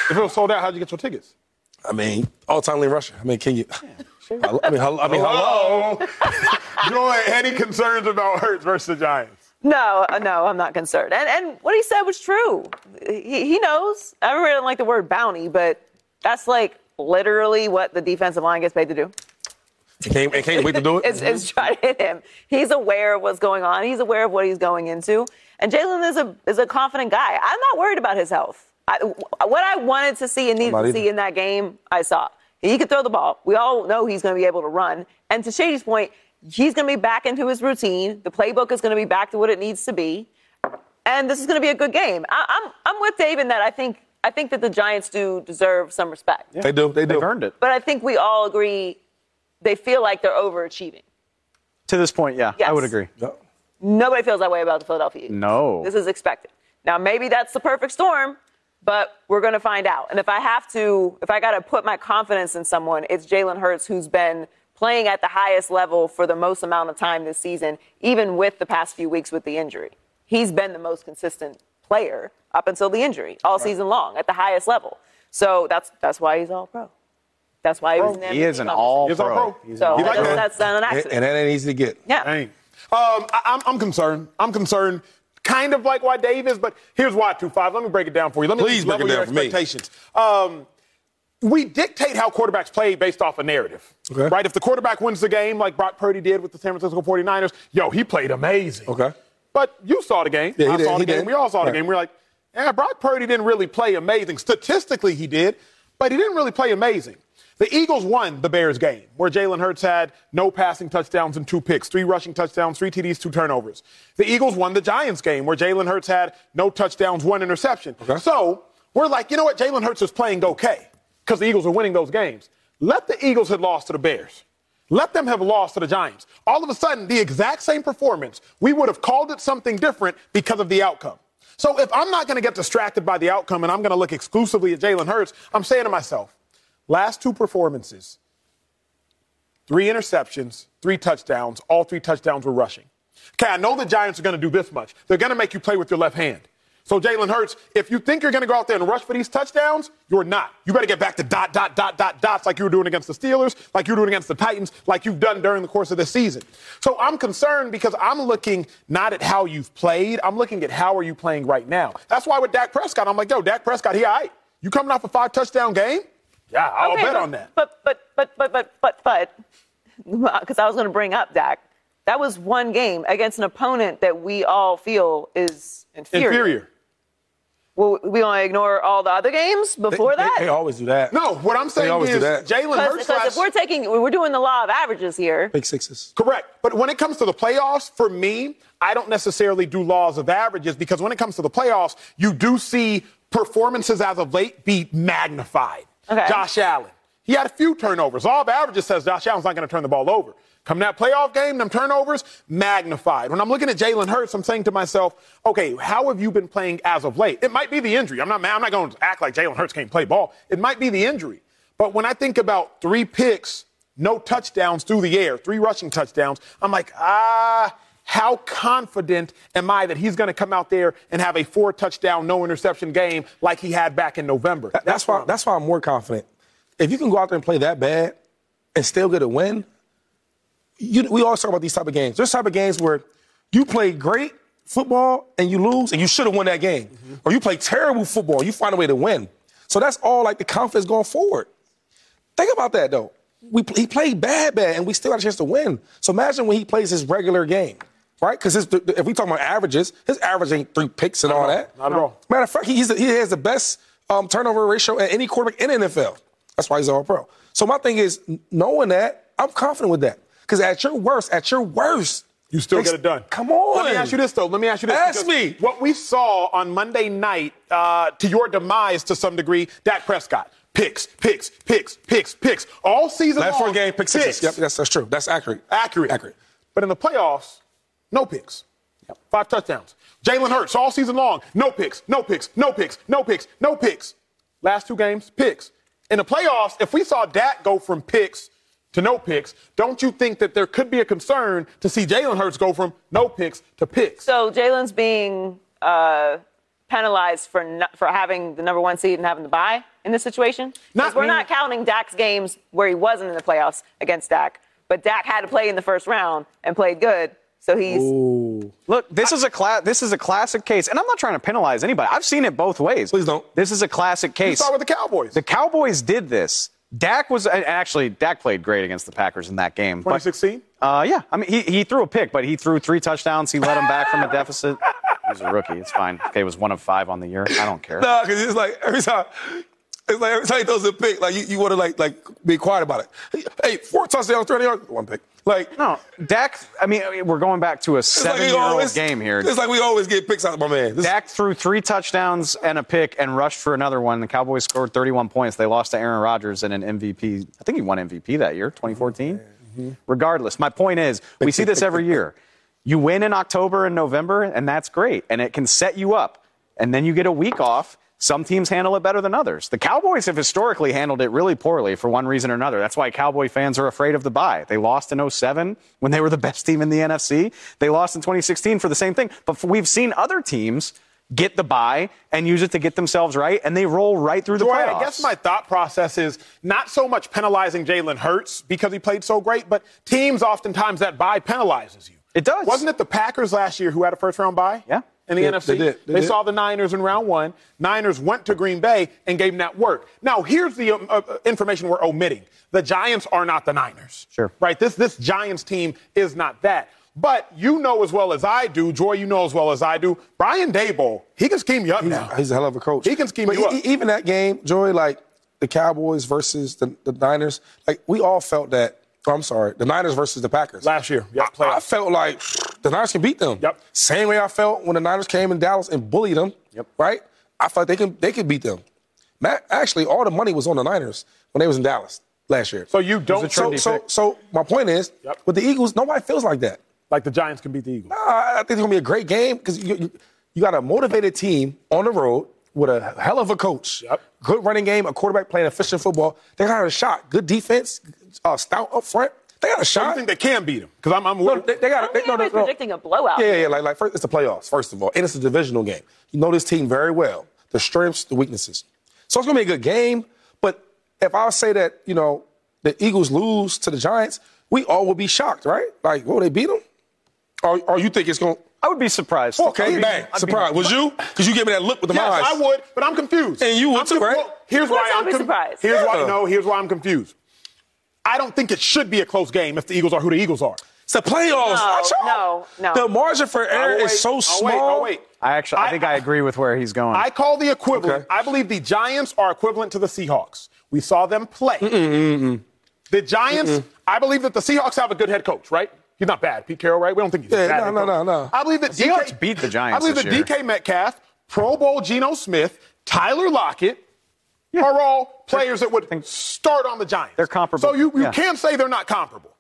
If it was sold out, how'd you get your tickets? I mean, all time Lee Russia. I mean, can you? <laughs> I mean, hello. I mean, hello. <laughs> Joy, any concerns about Hurts versus the Giants? No, uh, no, I'm not concerned. And and what he said was true. He, he knows. I really don't like the word bounty, but that's like literally what the defensive line gets paid to do. And can't, can't wait to do it. <laughs> It's, it's trying to hit him. He's aware of what's going on. He's aware of what he's going into. And Jalen is a is a confident guy. I'm not worried about his health. I, what I wanted to see and needed to see in that game, I saw. He could throw the ball. We all know he's going to be able to run. And to Shady's point, he's going to be back into his routine. The playbook is going to be back to what it needs to be. And this is going to be a good game. I, I'm I'm with Dave in that I think I think that the Giants do deserve some respect. They do. They do. They've earned it. But I think we all agree they feel like they're overachieving. To this point, yeah, Yes. I would agree. Yeah. Nobody feels that way about the Philadelphia Eagles. No. This is expected. Now, maybe that's the perfect storm, but we're going to find out. And if I have to, if I got to put my confidence in someone, it's Jalen Hurts, who's been playing at the highest level for the most amount of time this season, even with the past few weeks with the injury. He's been the most consistent player up until the injury, all season long, at the highest level. So that's that's why he's all pro. That's why he was in He is an conversation. all He's all pro. pro. He's So You like that's, that? that's not an accident. and that ain't easy to get. yeah. Dang. Um, I, I'm, I'm concerned. I'm concerned. Kind of like why Dave is, but here's why. Two five. Let me break it down for you. Let me Please break level it your down for me. expectations. Um, we dictate how quarterbacks play based off a narrative. Okay. Right? If the quarterback wins the game, like Brock Purdy did with the San Francisco 49ers, yo, he played amazing. Okay. But you saw the game. Yeah, I did. saw the He game. did. We all saw the game. We are like, yeah, Brock Purdy didn't really play amazing. Statistically, he did, but he didn't really play amazing. The Eagles won the Bears game, where Jalen Hurts had no passing touchdowns and two picks, three rushing touchdowns, three TDs, two turnovers. The Eagles won the Giants game, where Jalen Hurts had no touchdowns, one interception. Okay. So we're like, you know what? Jalen Hurts is playing okay because the Eagles are winning those games. Let the Eagles have lost to the Bears. Let them have lost to the Giants. All of a sudden, the exact same performance, we would have called it something different because of the outcome. So if I'm not going to get distracted by the outcome and I'm going to look exclusively at Jalen Hurts, I'm saying to myself, last two performances, three interceptions, three touchdowns, all three touchdowns were rushing. Okay, I know the Giants are going to do this much. They're going to make you play with your left hand. So, Jalen Hurts, if you think you're going to go out there and rush for these touchdowns, you're not. You better get back to dot, dot, dot, dot, dots like you were doing against the Steelers, like you were doing against the Titans, like you've done during the course of this season. So, I'm concerned because I'm looking not at how you've played, I'm looking at how are you playing right now. That's why with Dak Prescott, I'm like, yo, Dak Prescott, he all right. You coming off a five touchdown game? Yeah, I'll bet on that. But but but but but but but <laughs> because I was going to bring up Dak. That was one game against an opponent that we all feel is inferior. Inferior. Well, we want to ignore all the other games before They- that. They, always do that. No, what I'm saying always is. Jalen Hurts. because if we're taking, we're doing the law of averages here. Big sixes. Correct. But when it comes to the playoffs, for me, I don't necessarily do laws of averages because when it comes to the playoffs, you do see performances as of late be magnified. Okay. Josh Allen. He had a few turnovers. Law of averages says Josh Allen's not going to turn the ball over. Come that playoff game, them turnovers magnified. When I'm looking at Jalen Hurts, I'm saying to myself, okay, how have you been playing as of late? It might be the injury. I'm not, I'm not going to act like Jalen Hurts can't play ball. It might be the injury. But when I think about three picks, no touchdowns through the air, three rushing touchdowns, I'm like, ah, how confident am I that he's going to come out there and have a four touchdown, no interception game like he had back in November? That- That's why. That's why I'm more confident. If you can go out there and play that bad and still get a win, you, we always talk about these type of games. There's type of games where you play great football and you lose and you should have won that game, or you play terrible football you find a way to win. So that's all like the confidence going forward. Think about that though. We he played bad, bad, and we still had a chance to win. So imagine when he plays his regular game, right? Because if we talk about averages, his average ain't three picks and all that. Not at all. Matter of fact, he, he has the best um, turnover ratio at any quarterback in the NFL. That's why he's all pro. So my thing is, knowing that, I'm confident with that. Because at your worst, at your worst, You still ex- get it done. Come on. Let me ask you this, though. Let me ask you this. Ask me. What we saw on Monday night, uh, to your demise to some degree, Dak Prescott. Picks, picks, picks, picks, picks. All season Last long. four game, pick sixes. Yep, that's, that's true. That's accurate. Accurate. Accurate. But in the playoffs, no picks. Five touchdowns. Jalen Hurts all season long, no picks, no picks, no picks, no picks, no picks. Last two games, picks. In the playoffs, if we saw Dak go from picks to no picks, don't you think that there could be a concern to see Jalen Hurts go from no picks to picks? So Jalen's being uh, penalized for no, for having the number one seed and having to buy in this situation. 'Cause Not we're me. not counting Dak's games where he wasn't in the playoffs against Dak, but Dak had to play in the first round and played good. So he's Look, this is a cla- this is a classic case, and I'm not trying to penalize anybody. I've seen it both ways. Please don't. This is a classic You case. saw with the Cowboys. The Cowboys did this. Dak was actually Dak played great against the Packers in that game. but- 2016? Uh, yeah, I mean he, he threw a pick, but he threw three touchdowns. He led him back from a deficit. He was a rookie. It's fine. Okay, it was one of five on the year. I don't care. Nah, because it's like every time, it's like every time he throws a pick, like you, you want to like like be quiet about it. Hey, four touchdowns, 30 yards, one pick. Like, No, Dak. I mean, we're going back to a like seven-year-old always- game here. It's like we always get picks out of my man. This, Dak threw three touchdowns and a pick and rushed for another one. The Cowboys scored 31 points. They lost to Aaron Rodgers in an MVP. I think he won MVP that year, 2014. Mm-hmm. Regardless, my point is, we see this every year. You win in October and November, and that's great, and it can set you up. And then you get a week off. Some teams handle it better than others. The Cowboys have historically handled it really poorly for one reason or another. That's why Cowboy fans are afraid of the bye. They lost in 07 when they were the best team in the NFC. They lost in 2016 for the same thing. But we've seen other teams get the bye and use it to get themselves right, and they roll right through the Joy, playoffs. I guess my thought process is not so much penalizing Jalen Hurts because he played so great, but teams oftentimes that bye penalizes you. It does. Wasn't it the Packers last year who had a first round bye? Yeah. In the They- NFC, they did. They did. saw the Niners in round one. Niners went to Green Bay and gave them that work. Now, here's the um, uh, uh, information we're omitting: the Giants are not the Niners. Sure. Right. This this Giants team is not that. But you know as well as I do, Joy. You know as well as I do. Brian Daboll, he can scheme you up now. he's a hell of a coach. He can scheme but you up. e- even that game, Joy, like the Cowboys versus the, the Niners, like we all felt that. Oh, I'm sorry, the Niners versus the Packers Last year, yep, I, I felt like the Niners can beat them. Yep. Same way I felt when the Niners came in Dallas and bullied them. Yep. Right. I felt they can they could beat them. Matt, actually, all the money was on the Niners when they was in Dallas last year. So you don't so, so, so my point is, Yep. with the Eagles, nobody feels like that. like the Giants can beat the Eagles. I I think it's gonna be a great game because you, you, you got a motivated team on the road with a hell of a coach, Yep. good running game, a quarterback playing efficient football. They got a shot. Good defense, uh, stout up front. They got a I shot. think they can beat them? because I'm. I'm no, they, they got. I They, think no, no, no. predicting a blowout. Yeah, yeah, yeah. Like, like first, it's the playoffs, first of all, and it's a divisional game. You know this team very well, the strengths, the weaknesses. So it's gonna be a good game. But if I say that, you know, the Eagles lose to the Giants, we all will be shocked, right? Like, will they beat them? Or, or you think it's gonna? I would be surprised. Okay, be- bang, I'd be- Was you? Because you gave me that look with the Yes, eyes. I would, but I'm confused. And you would I'm too, right? well, here's why I'd I'm be con- surprised. Here's why no. Here's why I'm confused. I don't think it should be a close game if the Eagles are who the Eagles are. It's the playoffs. No, no, no. The margin for error is wait. so small. wait, oh, wait. I actually, I, think I, agree with where he's going. I call the equivalent. Okay. I believe the Giants are equivalent to the Seahawks. We saw them play. The Giants, I believe that the Seahawks have a good head coach, right? He's not bad. Pete Carroll, right? We don't think he's Yeah, bad no, head no, coach. no, no. I believe that The Seahawks DK, beat the Giants I believe this that year. DK Metcalf, Pro Bowl Geno Smith, Tyler Lockett are all players that would start on the Giants. They're comparable. So you, you Yeah. can't say they're not comparable.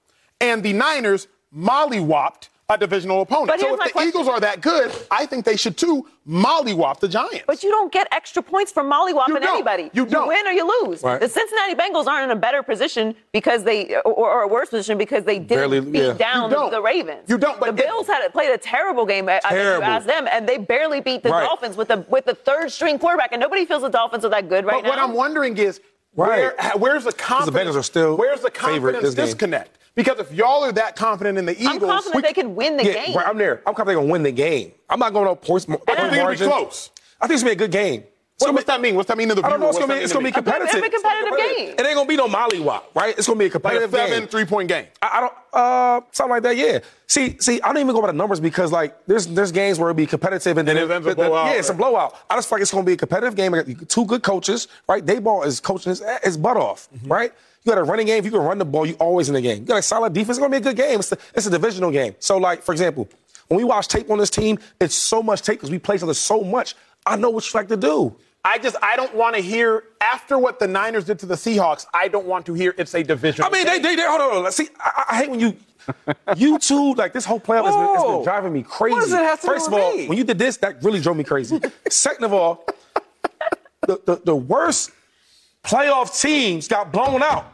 And the Niners mollywopped a divisional opponent. But so if the question. Eagles are that good, I think they should too mollywop the Giants. But you don't get extra points from You mollywopping anybody. You don't. win or you lose. Right. The Cincinnati Bengals aren't in a better position because they, or, or a worse position because they didn't Barely- beat yeah. down the Ravens. You don't, but the it- Bills had played a terrible game. Uh, I think you asked them, and they barely beat the Right. Dolphins with the with the third string quarterback, and nobody feels the Dolphins are that good right But what. I'm wondering is, Right. where, where's the confidence? The Bengals are still where's the favorite confidence this game. Because if y'all are that confident in the Eagles, I'm confident we- they could win the Yeah, game. right, I'm there. I'm confident they're gonna win the game. I'm not going to point I think it'll be close. I think it's gonna be a good game. What, So what's that mean? What's that mean to the I don't know. It's gonna be. What's It's that gonna be mean to me? competitive. Be a competitive game. It ain't gonna be no mollywop, right? It's gonna be a competitive Like a competitive seven, game. three point game. I, I don't uh something like that. Yeah. See, see, I don't even go by the numbers because like there's there's games where it'll be competitive and then And it ends a blowout, yeah, it's a blowout. I just feel like it's gonna be a competitive game. I got Two good coaches, right? Daboll is coaching his, his butt off, Mm-hmm. right? You got a running game. If you can run the ball, you always in the game. You got a solid defense. It's gonna be a good game. It's, the, it's a divisional game. So like for example, when we watch tape on this team, it's so much tape because we play each other so much. I know what you like to do. I just I don't want to hear after what the Niners did to the Seahawks. I don't want to hear it's a division. I mean, they, they, they hold on, hold on. See, I, I hate when you, <laughs> you two, like this whole playoff has been, has been driving me crazy. What does it have to do First with of all, me? when you did this, that really drove me crazy. <laughs> Second of all, the, the, the worst playoff teams got blown out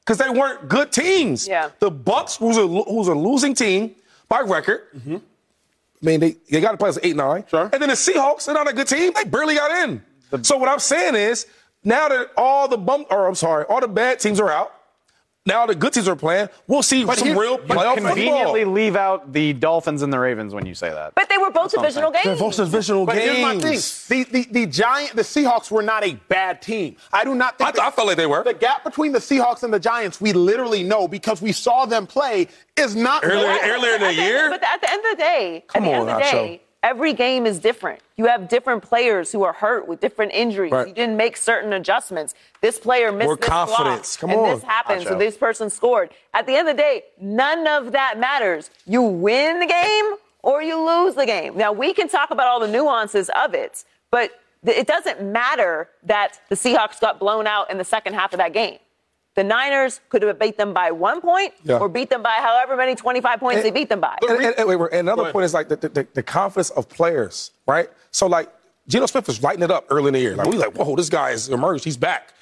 because they weren't good teams. Yeah. The Bucs, who's a, who's a losing team by record. Mm-hmm. I mean, they, they got to play as 8 9. Mm-hmm. Sure. And then the Seahawks, they're not a good team. They barely got in. so what I'm saying is, now that all the bum, or I'm sorry, all the bad teams are out, now the good teams are playing, we'll see But some here- real but playoff Conveniently football. leave out the Dolphins and the Ravens when you say that. but they were both what I'm divisional They're games. both divisional But here's my games. thing: the, the the Giant, the Seahawks were not a bad team. I do not think. I th- I felt like they were. The gap between the Seahawks and the Giants, we literally know because we saw them play, is not Earlier- earlier in the At year? But at the end of the day, Come at the on, end of the Nacho. day, every game is different. You have different players who are hurt with different injuries. Right. You didn't make certain adjustments. This player missed More this confidence. block, Come and on, this happened, so Nacho. this person scored. At the end of the day, none of that matters. You win the game or you lose the game. Now we can talk about all the nuances of it, but it doesn't matter that the Seahawks got blown out in the second half of that game. The Niners could have beat them by one point Yeah. or beat them by however many 25 points they beat them by. And, and- and wait, wait, another point is like the, the, the confidence of players, right? So like Geno Smith was lighting it up early in the year. Like we like, whoa, this guy has emerged. He's back.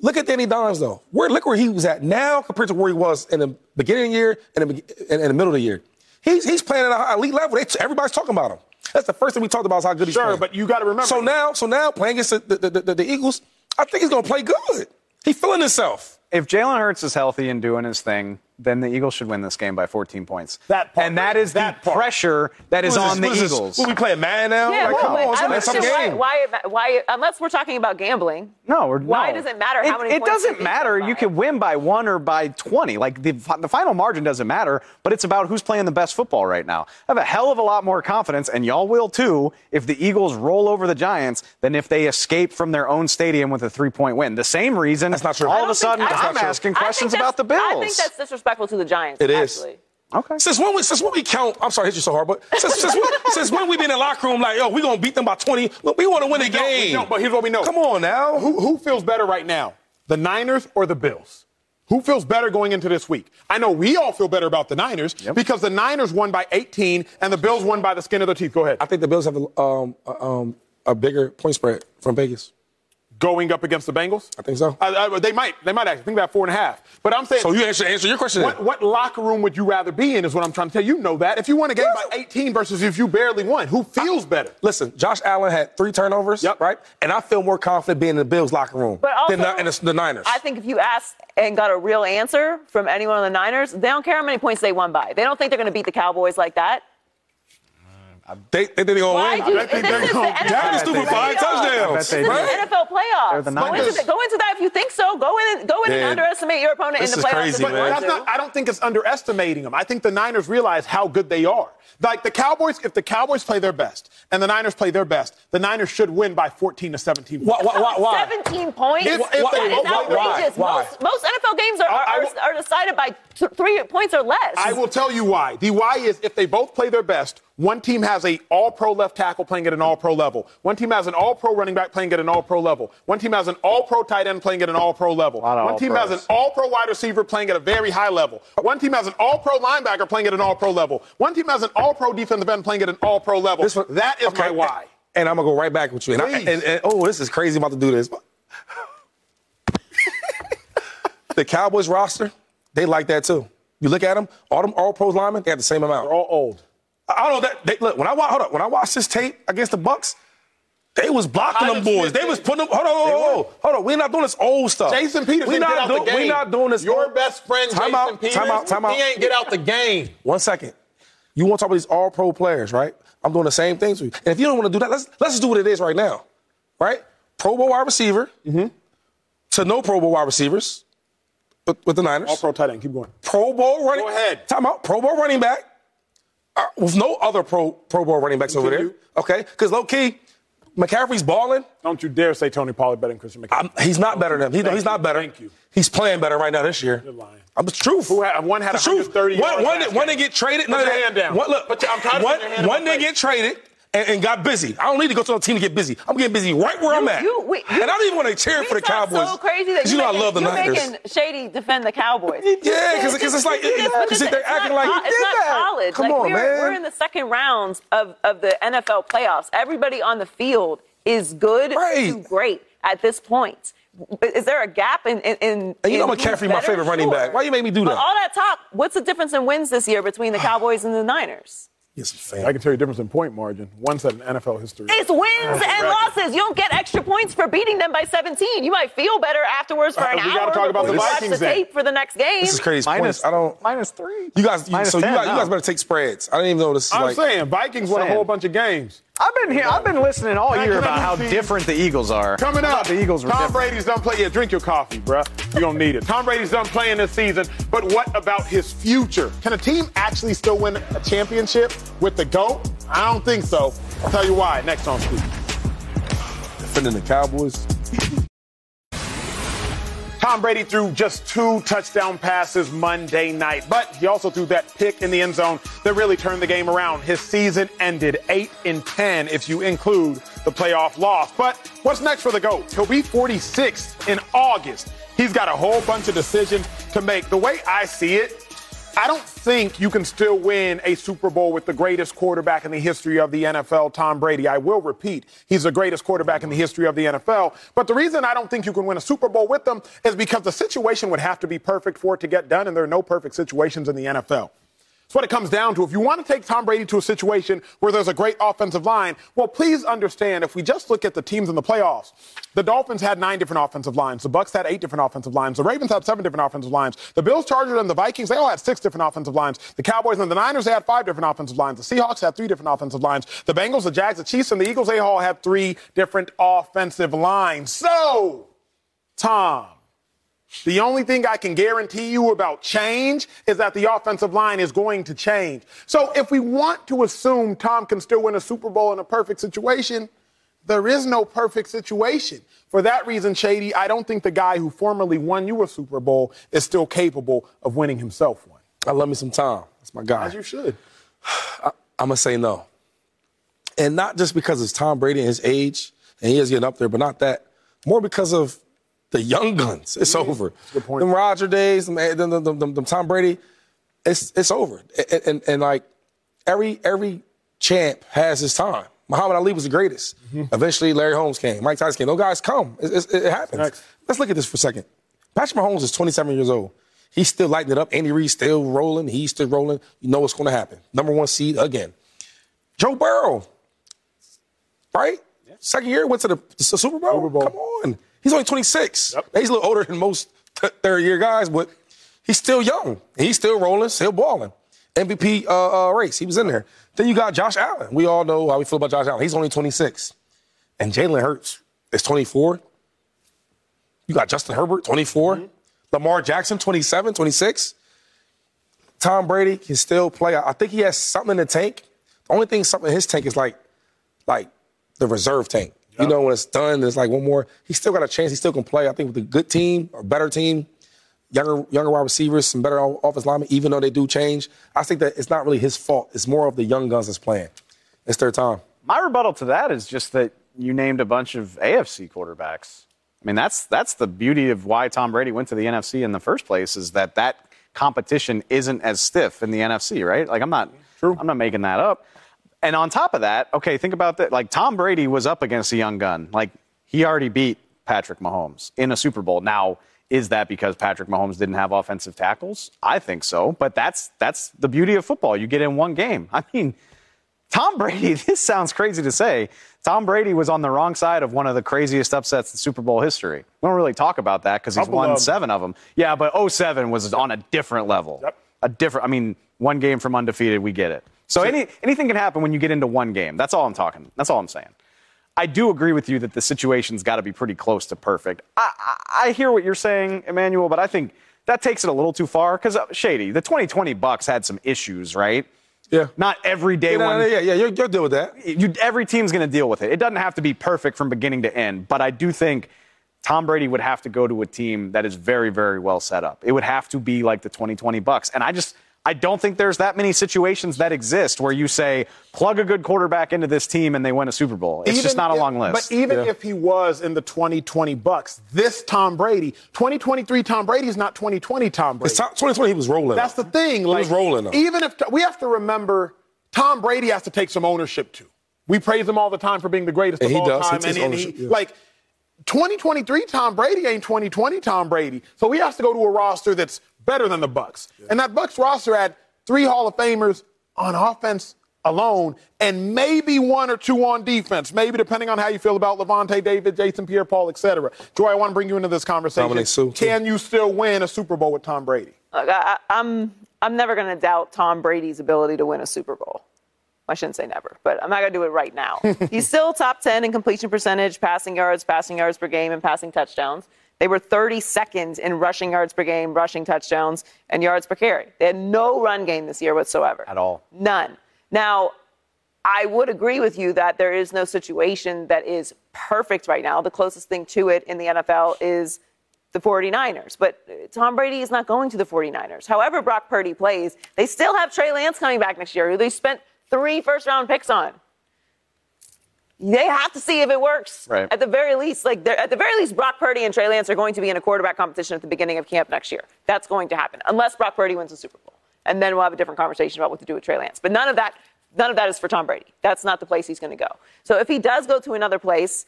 Look at Danny Dimes though. Where look where he was at now compared to where he was in the beginning of the year and the, be- in the middle of the year. He's he's playing at an elite level. They, everybody's talking about him. That's the first thing we talked about is how good he's Sure, playing. but you got to remember. So now, so now playing against the, the, the, the, the Eagles, I think he's gonna play good. He's feeling himself. If Jalen Hurts is healthy and doing his thing, then the Eagles should win this game by 14 points. That part. and that is That the part. pressure that is What on the this? What is this? Eagles. What, we a man now? Yeah, like, well, come but on, it's I gonna be don't some understand why, why, why, unless we're talking about gambling. No, we're, Why no. does it matter how It- many It points doesn't matter. You by? can win by one or by 20. Like the, the final margin doesn't matter, but it's about who's playing the best football right now. I have a hell of a lot more confidence, and y'all will too, if the Eagles roll over the Giants than if they escape from their own stadium with a three point win. The same reason. That's not true. All of a sudden, think- I I'm don't- asking I questions about the Bills. I think that's disrespectful to the Giants. It is. actually. okay. Since when we since when we count, I'm sorry, I hit you so hard, but since, since, when, <laughs> since when we been in the locker room like, yo, we gonna beat them by 20? Look, we want to win a don't, we game. don't, but here's what we know. Come on now. Who, who feels better right now, the Niners or the Bills? Who feels better going into this week? I know we all feel better about the Niners because the Niners won by 18 and the Bills won by the skin of their teeth. Go ahead. I think the Bills have a, um, a, um, a bigger point spread from Vegas. Going up against the Bengals? I think so. I, I, they might. They might actually think about four and a half. But I'm saying. So you answer answer your question. what, then. what locker room would you rather be in? Is what I'm trying to tell you. You know that. If you won a game by 18 versus if you barely won, who feels better? Listen, Josh Allen had three turnovers, Yep. right? And I feel more confident being in the Bills locker room But also, than the, and the, the Niners. I think if you asked and got a real answer from anyone on the Niners, they don't care how many points they won by. They don't think they're going to beat the Cowboys like that. They, they think they're gonna Why win. do bet they, they're gonna- NFL Dak is stupid five touchdowns. This I is bet the they do. NFL playoffs. They're the go, into the, go into that if you think so. Go in, go in and underestimate your opponent this in the is playoffs. crazy, if you man. That's not, I don't think it's underestimating them. I think the Niners realize how good they are. Like the Cowboys, if the Cowboys play their best and the Niners play their best, the Niners should win by 14 to 17. Why? Why? Why? why? 17 points. If- if that they- is why- why? outrageous. Why? Most, most NFL games are, I- I are, are decided by th- three points or less. I will tell you why. The why is if they both play their best, one team has a all-pro left tackle playing at an all-pro level. One team has an all-pro running back playing at an all-pro level. One team has an all-pro tight end playing at an all-pro level. One team has an all-pros. all-pro wide receiver playing at a very high level. One team has an all-pro linebacker playing at an all-pro level. One team has an all-pro defensive end playing at an all-pro level. This one- that is okay, my why. And I'm gonna go right back with you. And, I, Please. and, and oh, this is crazy. I'm about to do this. <laughs> the Cowboys roster, they like that too. You look at them, all them all pros linemen, they have the same amount. They're all old. I don't know that. They, look, when I watch, hold up, when I watched this tape against the Bucs, they was blocking them boys. They was putting them. Hold on, hold on, hold on. We're not doing this old stuff. Jason Peterson we get not out the do- game. We not doing this. Your old- best friend, Time Jason out, Peterson, time out, time out. he ain't get out the game. One second. You want to talk about these all pro players, right? I'm doing the same things with you. And if you don't want to do that, let's let's just do what it is right now. Right? Pro Bowl wide receiver mm-hmm. to no Pro Bowl wide receivers with, with the Niners. All pro tight end. Keep going. Pro Bowl running. Go ahead. Time out. Pro Bowl running back uh, with no other Pro Pro Bowl running backs over there. Okay, because low key, McCaffrey's balling. Don't you dare say Tony Pollard better than Christian McCaffrey. I'm, he's not better than him. He, Thank he's not better. Thank you. He's playing better right now this year. You're lying. I'm the truth. Who had- one had The truth. 130 One, yards one, last one game. didn't get traded. Put none of your hand down. One, look, Put your- I'm tired of one, putting your hand one my didn't get traded and, and got busy. I don't need to go to a team to get busy. I'm getting busy right where I'm You- at. you- and I don't even want to cheer for the Cowboys. so crazy that you you know I love the you're Niners. making Shady defend the Cowboys. Yeah, 'cause- 'cause it's like- It's- it's- because it's they're not acting like it's not college. Come like on, we're, man. we're in the second rounds of, of the NFL playoffs. Everybody on the field is good Right. to great at this point. Is there a gap in in? in And you know McCaffrey, my favorite running Sure. back. Why you make me do But that? all that talk. What's the difference in wins this year between the <sighs> Cowboys and the Niners? Yes, I can tell you the difference in point margin. One set in NFL history. It's wins and losses. You don't get extra points for beating them by 17. You might feel better afterwards for Uh, an we hour. gotta talk about the you watch Vikings the tape for the next game. This is crazy. Minus. I don't. minus three. You guys, you, Minus so you 10 guys, you guys better take spreads. I didn't even know this is I'm like. saying Vikings won a whole bunch of games. I've been here. I've been listening all year can about how move different the Eagles are. Coming up, the Eagles were Tom different. Brady's done playing. Yeah, drink your coffee, bruh. You don't need it. Tom Brady's done playing this season, but what about his future? Can a team actually still win a championship with the GOAT? I don't think so. I'll tell you why next on Scoop. defending the Cowboys. Tom Brady threw just two touchdown passes Monday night, but he also threw that pick in the end zone that really turned the game around. His season ended 8 in 10 if you include the playoff loss. But what's next for the GOAT? He'll be 46 in August. He's got a whole bunch of decisions to make. The way I see it, I don't think you can still win a Super Bowl with the greatest quarterback in the history of the NFL, Tom Brady. I will repeat, he's the greatest quarterback in the history of the NFL. But the reason I don't think you can win a Super Bowl with them is because the situation would have to be perfect for it to get done, and there are no perfect situations in the NFL. That's what it comes down to. If you want to take Tom Brady to a situation where there's a great offensive line, well, please understand if we just look at the teams in the playoffs, the Dolphins had nine different offensive lines. The Bucs had eight different offensive lines. The Ravens had seven different offensive lines. The Bills, Chargers, and the Vikings, they all had six different offensive lines. The Cowboys and the Niners, they had five different offensive lines. The Seahawks had three different offensive lines. The Bengals, the Jags, the Chiefs, and the Eagles, they all had three different offensive lines. So, Tom, the only thing I can guarantee you about change is that the offensive line is going to change. So if we want to assume Tom can still win a Super Bowl in a perfect situation, there is no perfect situation. For that reason, Shady, I don't think the guy who formerly won you a Super Bowl is still capable of winning himself one. I love me some Tom. That's my guy. As you should. I'm gonna say no, and not just because it's Tom Brady and his age, and he is getting up there, but not that. More because of the young guns. It's over. good point. Them Roger days, eh, them, them, them, them, them Tom Brady, it's it's over. And, and, and like every every champ has his time. Muhammad Ali was the greatest. Mm-hmm. Eventually, Larry Holmes came. Mike Tyson came. Those guys come. It, it, it happens. Next. Let's look at this for a second. Patrick Mahomes is 27 years old. He's still lighting it up. Andy Reid's still rolling. He's still rolling. You know what's going to happen. Number one seed again. Joe Burrow, right? Second year went to the, the Super Bowl. Super Bowl. Come on, he's only 26. Yep. He's a little older than most th- third year guys, but he's still young. He's still rolling, still balling. MVP uh, uh, race. He was in there. Then you got Josh Allen. We all know how we feel about Josh Allen. He's only 26. And Jalen Hurts is 24. You got Justin Herbert, 24. Mm-hmm. Lamar Jackson, 27, 26. Tom Brady can still play. I think he has something in the tank. The only thing something in his tank is like, like the reserve tank. You know, when it's done, there's like one more. He still got a chance. He still can play. I think with a good team, a better team, younger younger wide receivers, some better offensive linemen, even though they do change. I think that it's not really his fault. It's more of the young guns that's playing. It's their time. My rebuttal to that is just that you named a bunch of AFC quarterbacks. I mean, that's that's the beauty of why Tom Brady went to the NFC in the first place is that that competition isn't as stiff in the NFC, right? Like I'm not True. I'm not making that up. And on top of that, okay, think about that. Like Tom Brady was up against a young gun. Like he already beat Patrick Mahomes in a Super Bowl. Now, is that because Patrick Mahomes didn't have offensive tackles? I think so. But that's that's the beauty of football. You get in one game. <laughs> I mean, Tom Brady, <laughs> this sounds crazy to say. Tom Brady was on the wrong side of one of the craziest upsets in Super Bowl history. We don't really talk about that because he's Couple won of seven of them. Yeah, but 07 was on a different level. Yep. A different, I mean, one game from undefeated, we get it. So any, anything can happen when you get into one game. That's all I'm talking. That's all I'm saying. I do agree with you that the situation's got to be pretty close to perfect. I, I, I hear what you're saying, Emmanuel, but I think that takes it a little too far because uh, Shady, the 2020 Bucs had some issues, right? Yeah. Not every day Yeah, one. no, no, yeah, yeah, you'll, you'll deal with that. You, every team's going to deal with it. It doesn't have to be perfect from beginning to end, but I do think Tom Brady would have to go to a team that is very, very well set up. It would have to be like the 2020 Bucs, and I just I don't think there's that many situations that exist where you say plug a good quarterback into this team and they win a Super Bowl. It's just not a long list. But even Yeah. if he was in the 2020 Bucs, this Tom Brady, 2023 Tom Brady is not 2020 Tom Brady. It's top, 2020, he was rolling. That's the thing. He Like, was rolling, though. Even if we have to remember, Tom Brady has to take some ownership too. We praise him all the time for being the greatest And of he all does. He time, takes and, and he yeah. like 2023 Tom Brady ain't 2020 Tom Brady. So he has to go to a roster that's better than the Bucs. And that Bucs roster had three Hall of Famers on offense alone, and maybe one or two on defense, maybe depending on how you feel about Lavonte David, Jason Pierre-Paul, etc. Joy, I want to bring you into this conversation. Sue. Can you still win a Super Bowl with Tom Brady? Look, I, I- I'm I'm never going to doubt Tom Brady's ability to win a Super Bowl. I shouldn't say never, but I'm not going to do it right now. <laughs> He's still top 10 in completion percentage, passing yards, passing yards per game, and passing touchdowns. They were 32nd in rushing yards per game, rushing touchdowns, and yards per carry. They had no run game this year whatsoever. At all. None. Now, I would agree with you that there is no situation that is perfect right now. The closest thing to it in the NFL is the 49ers. But Tom Brady is not going to the 49ers. However, Brock Purdy plays, they still have Trey Lance coming back next year, who they spent three first round picks on. They have to see if it works. Right. At the very least, like they're- at the very least, Brock Purdy and Trey Lance are going to be in a quarterback competition at the beginning of camp next year. That's going to happen, unless Brock Purdy wins the Super Bowl, and then we'll have a different conversation about what to do with Trey Lance. But none of that, none of that is for Tom Brady. That's not the place he's going to go. So if he does go to another place,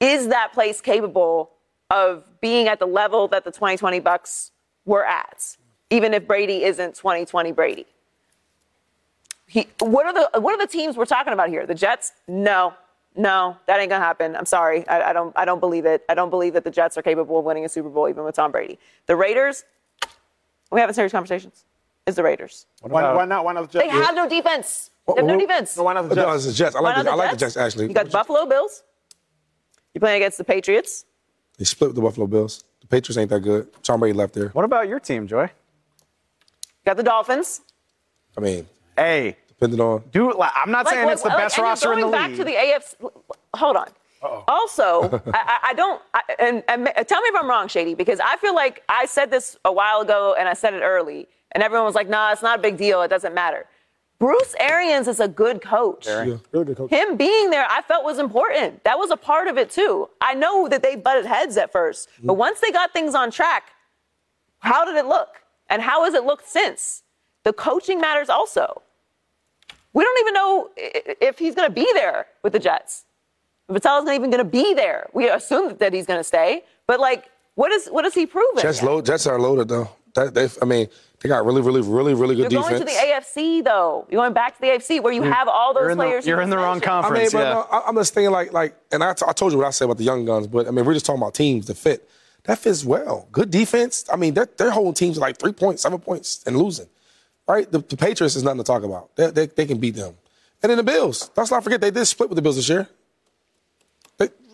is that place capable of being at the level that the 2020 Bucs were at, even if Brady isn't 2020 Brady? He, what are the what are the teams we're talking about here? The Jets? No, no, that ain't gonna happen. I'm sorry, I, I don't I don't believe it. I don't believe that the Jets are capable of winning a Super Bowl even with Tom Brady. The Raiders? We having serious conversations. Is the Raiders? Why, why not? Why not the Jets? They have no defense. They have no defense. No, why not the No, Jets? it's the Jets. I like, not the, I the like the Jets, actually. You got the Buffalo Bills. You're playing against the Patriots. They split with the Buffalo Bills. The Patriots ain't that good. Tom Brady left there. what about your team, Joy? You got the Dolphins. I mean, Hey, depending on. do like, I'm not saying what- it's the like, best and you're roster in the going back league. to the AFC. Hold on. Also, <laughs> I, I- I don't. I, and, and tell me if I'm wrong, Shady, because I feel like I said this a while ago and I said it early, and everyone was like, "Nah, it's not a big deal. It doesn't matter." Bruce Arians is a good coach. Yeah, Really good coach. Him being there, I felt was important. That was a part of it too. I know that they butted heads at first, mm-hmm. but once they got things on track, how did it look? And how has it looked since? The coaching matters also. We don't even know if he's going to be there with the Jets. Vitello's not even going to be there. We assume that he's going to stay, but like, what is what has he proven? Jets, yet? load, Jets are loaded, though. That, they, I mean, they got really, really, really, really good You're defense. going to the AFC though. You're going back to the AFC where you mm. have all those you're in the- players. you're in the wrong mentioned. I mean, conference. but yeah. no, I, I'm just thinking like, like, and I, t- I told you what I said about the young guns, but I mean, we're just talking about teams that fit. That fits well. Good defense. I mean, they're, they're holding teams like three points, seven points, and losing. Right? The, the Patriots is nothing to talk about. They, they, they can beat them. And then the Bills. Let's not forget they did split with the Bills this year.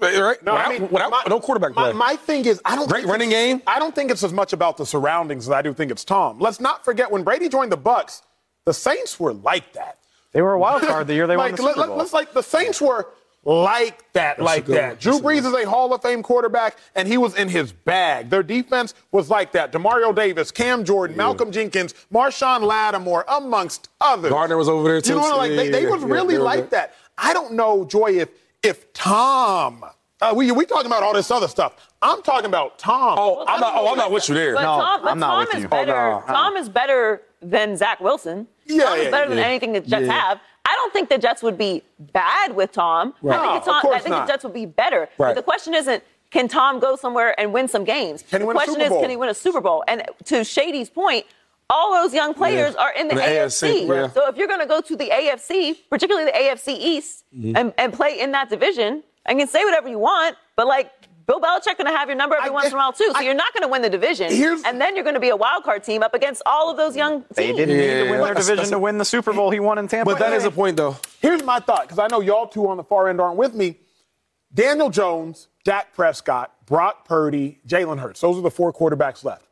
They, right? No, without, I mean, without- my- no quarterback my, play. My thing is, I don't Great think running game. I don't think it's as much about the surroundings as I do think it's Tom. Let's not forget when Brady joined the Bucs, the Saints were like that. They were a wild card the year they <laughs> like, won the Super Bowl. Let's like the Saints were like that, like that. Drew Brees is a Hall of Fame quarterback, and he was in his bag. Their defense was like that. Demario Davis, Cam Jordan, Malcolm Jenkins, Marshon Lattimore, amongst others. Gardner was over there, too. You know, like they, they was yeah, really they like good. that. I don't know, Joy, if if Tom. Uh, we we talking about all this other stuff. I'm talking about Tom. Oh, I'm not, oh, I'm not with you there. But No, Tom, but I'm not Tom with is you. better. Oh, no. Tom is better than Zach Wilson. Yeah, Tom is yeah, better than yeah. anything the Jets Yeah. have. I don't think the Jets would be bad with Tom. Right. I think, No, it's of Tom, I think the Jets would be better. Right. But the question isn't can Tom go somewhere and win some games. Can he the win a question Super is Bowl? can he win a Super Bowl? And to Shady's point, all those young players Yeah. are in the, the AFC. AFC, yeah. So if you're going to go to the AFC, particularly the AFC East, Mm-hmm. and, and play in that division, I can say whatever you want, but like Bill Belichick going to have your number every I once in a while too. So I- you're not going to win the division, and then you're going to be a wild card team up against all of those young teams. they didn't need to Yeah, win their division to win the Super Bowl he won in Tampa. But that is a point, though. Here's my thought, because I know y'all two on the far end aren't with me. Daniel Jones, Dak Prescott, Brock Purdy, Jalen Hurts. Those are the four quarterbacks left.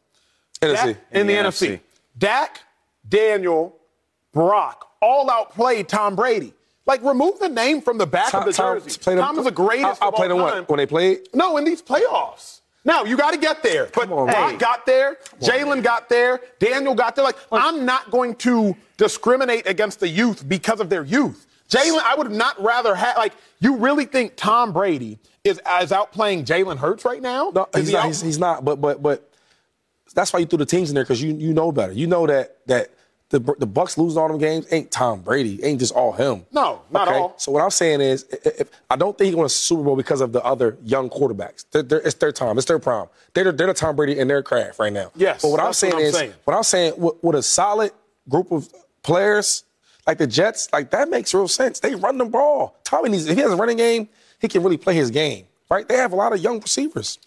NFC. Dak, in the, the NFC. NFC. Dak, Daniel, Brock all outplayed Tom Brady. Like, remove the name from the back of the jersey. played them- Tom is the greatest. I, I of all played them time. what? When they played? No, in these playoffs. Now you got to get there. But Come on, Brock man. got there, Jalen got there, Daniel got there. Like I'm not going to discriminate against the youth because of their youth. Jalen, I would not rather have like. You really think Tom Brady is is outplaying Jalen Hurts right now? No, he's he not, out- he's, he's not. But but but that's why you threw the teams in there because you you know better. You know that that the the Bucs losing all them games ain't Tom Brady. Ain't just all him. No, not all. So what I'm saying is, i- if, I don't think he won a Super Bowl because of the other young quarterbacks. They're, they're, it's their time. It's their prime. They're, they're the Tom Brady in their craft right now. Yes, But what I'm saying what I'm is, saying. what I'm saying, with, with a solid group of players like the Jets, like that makes real sense. They run the ball. Tommy needs if he has a running game, he can really play his game. Right? They have a lot of young receivers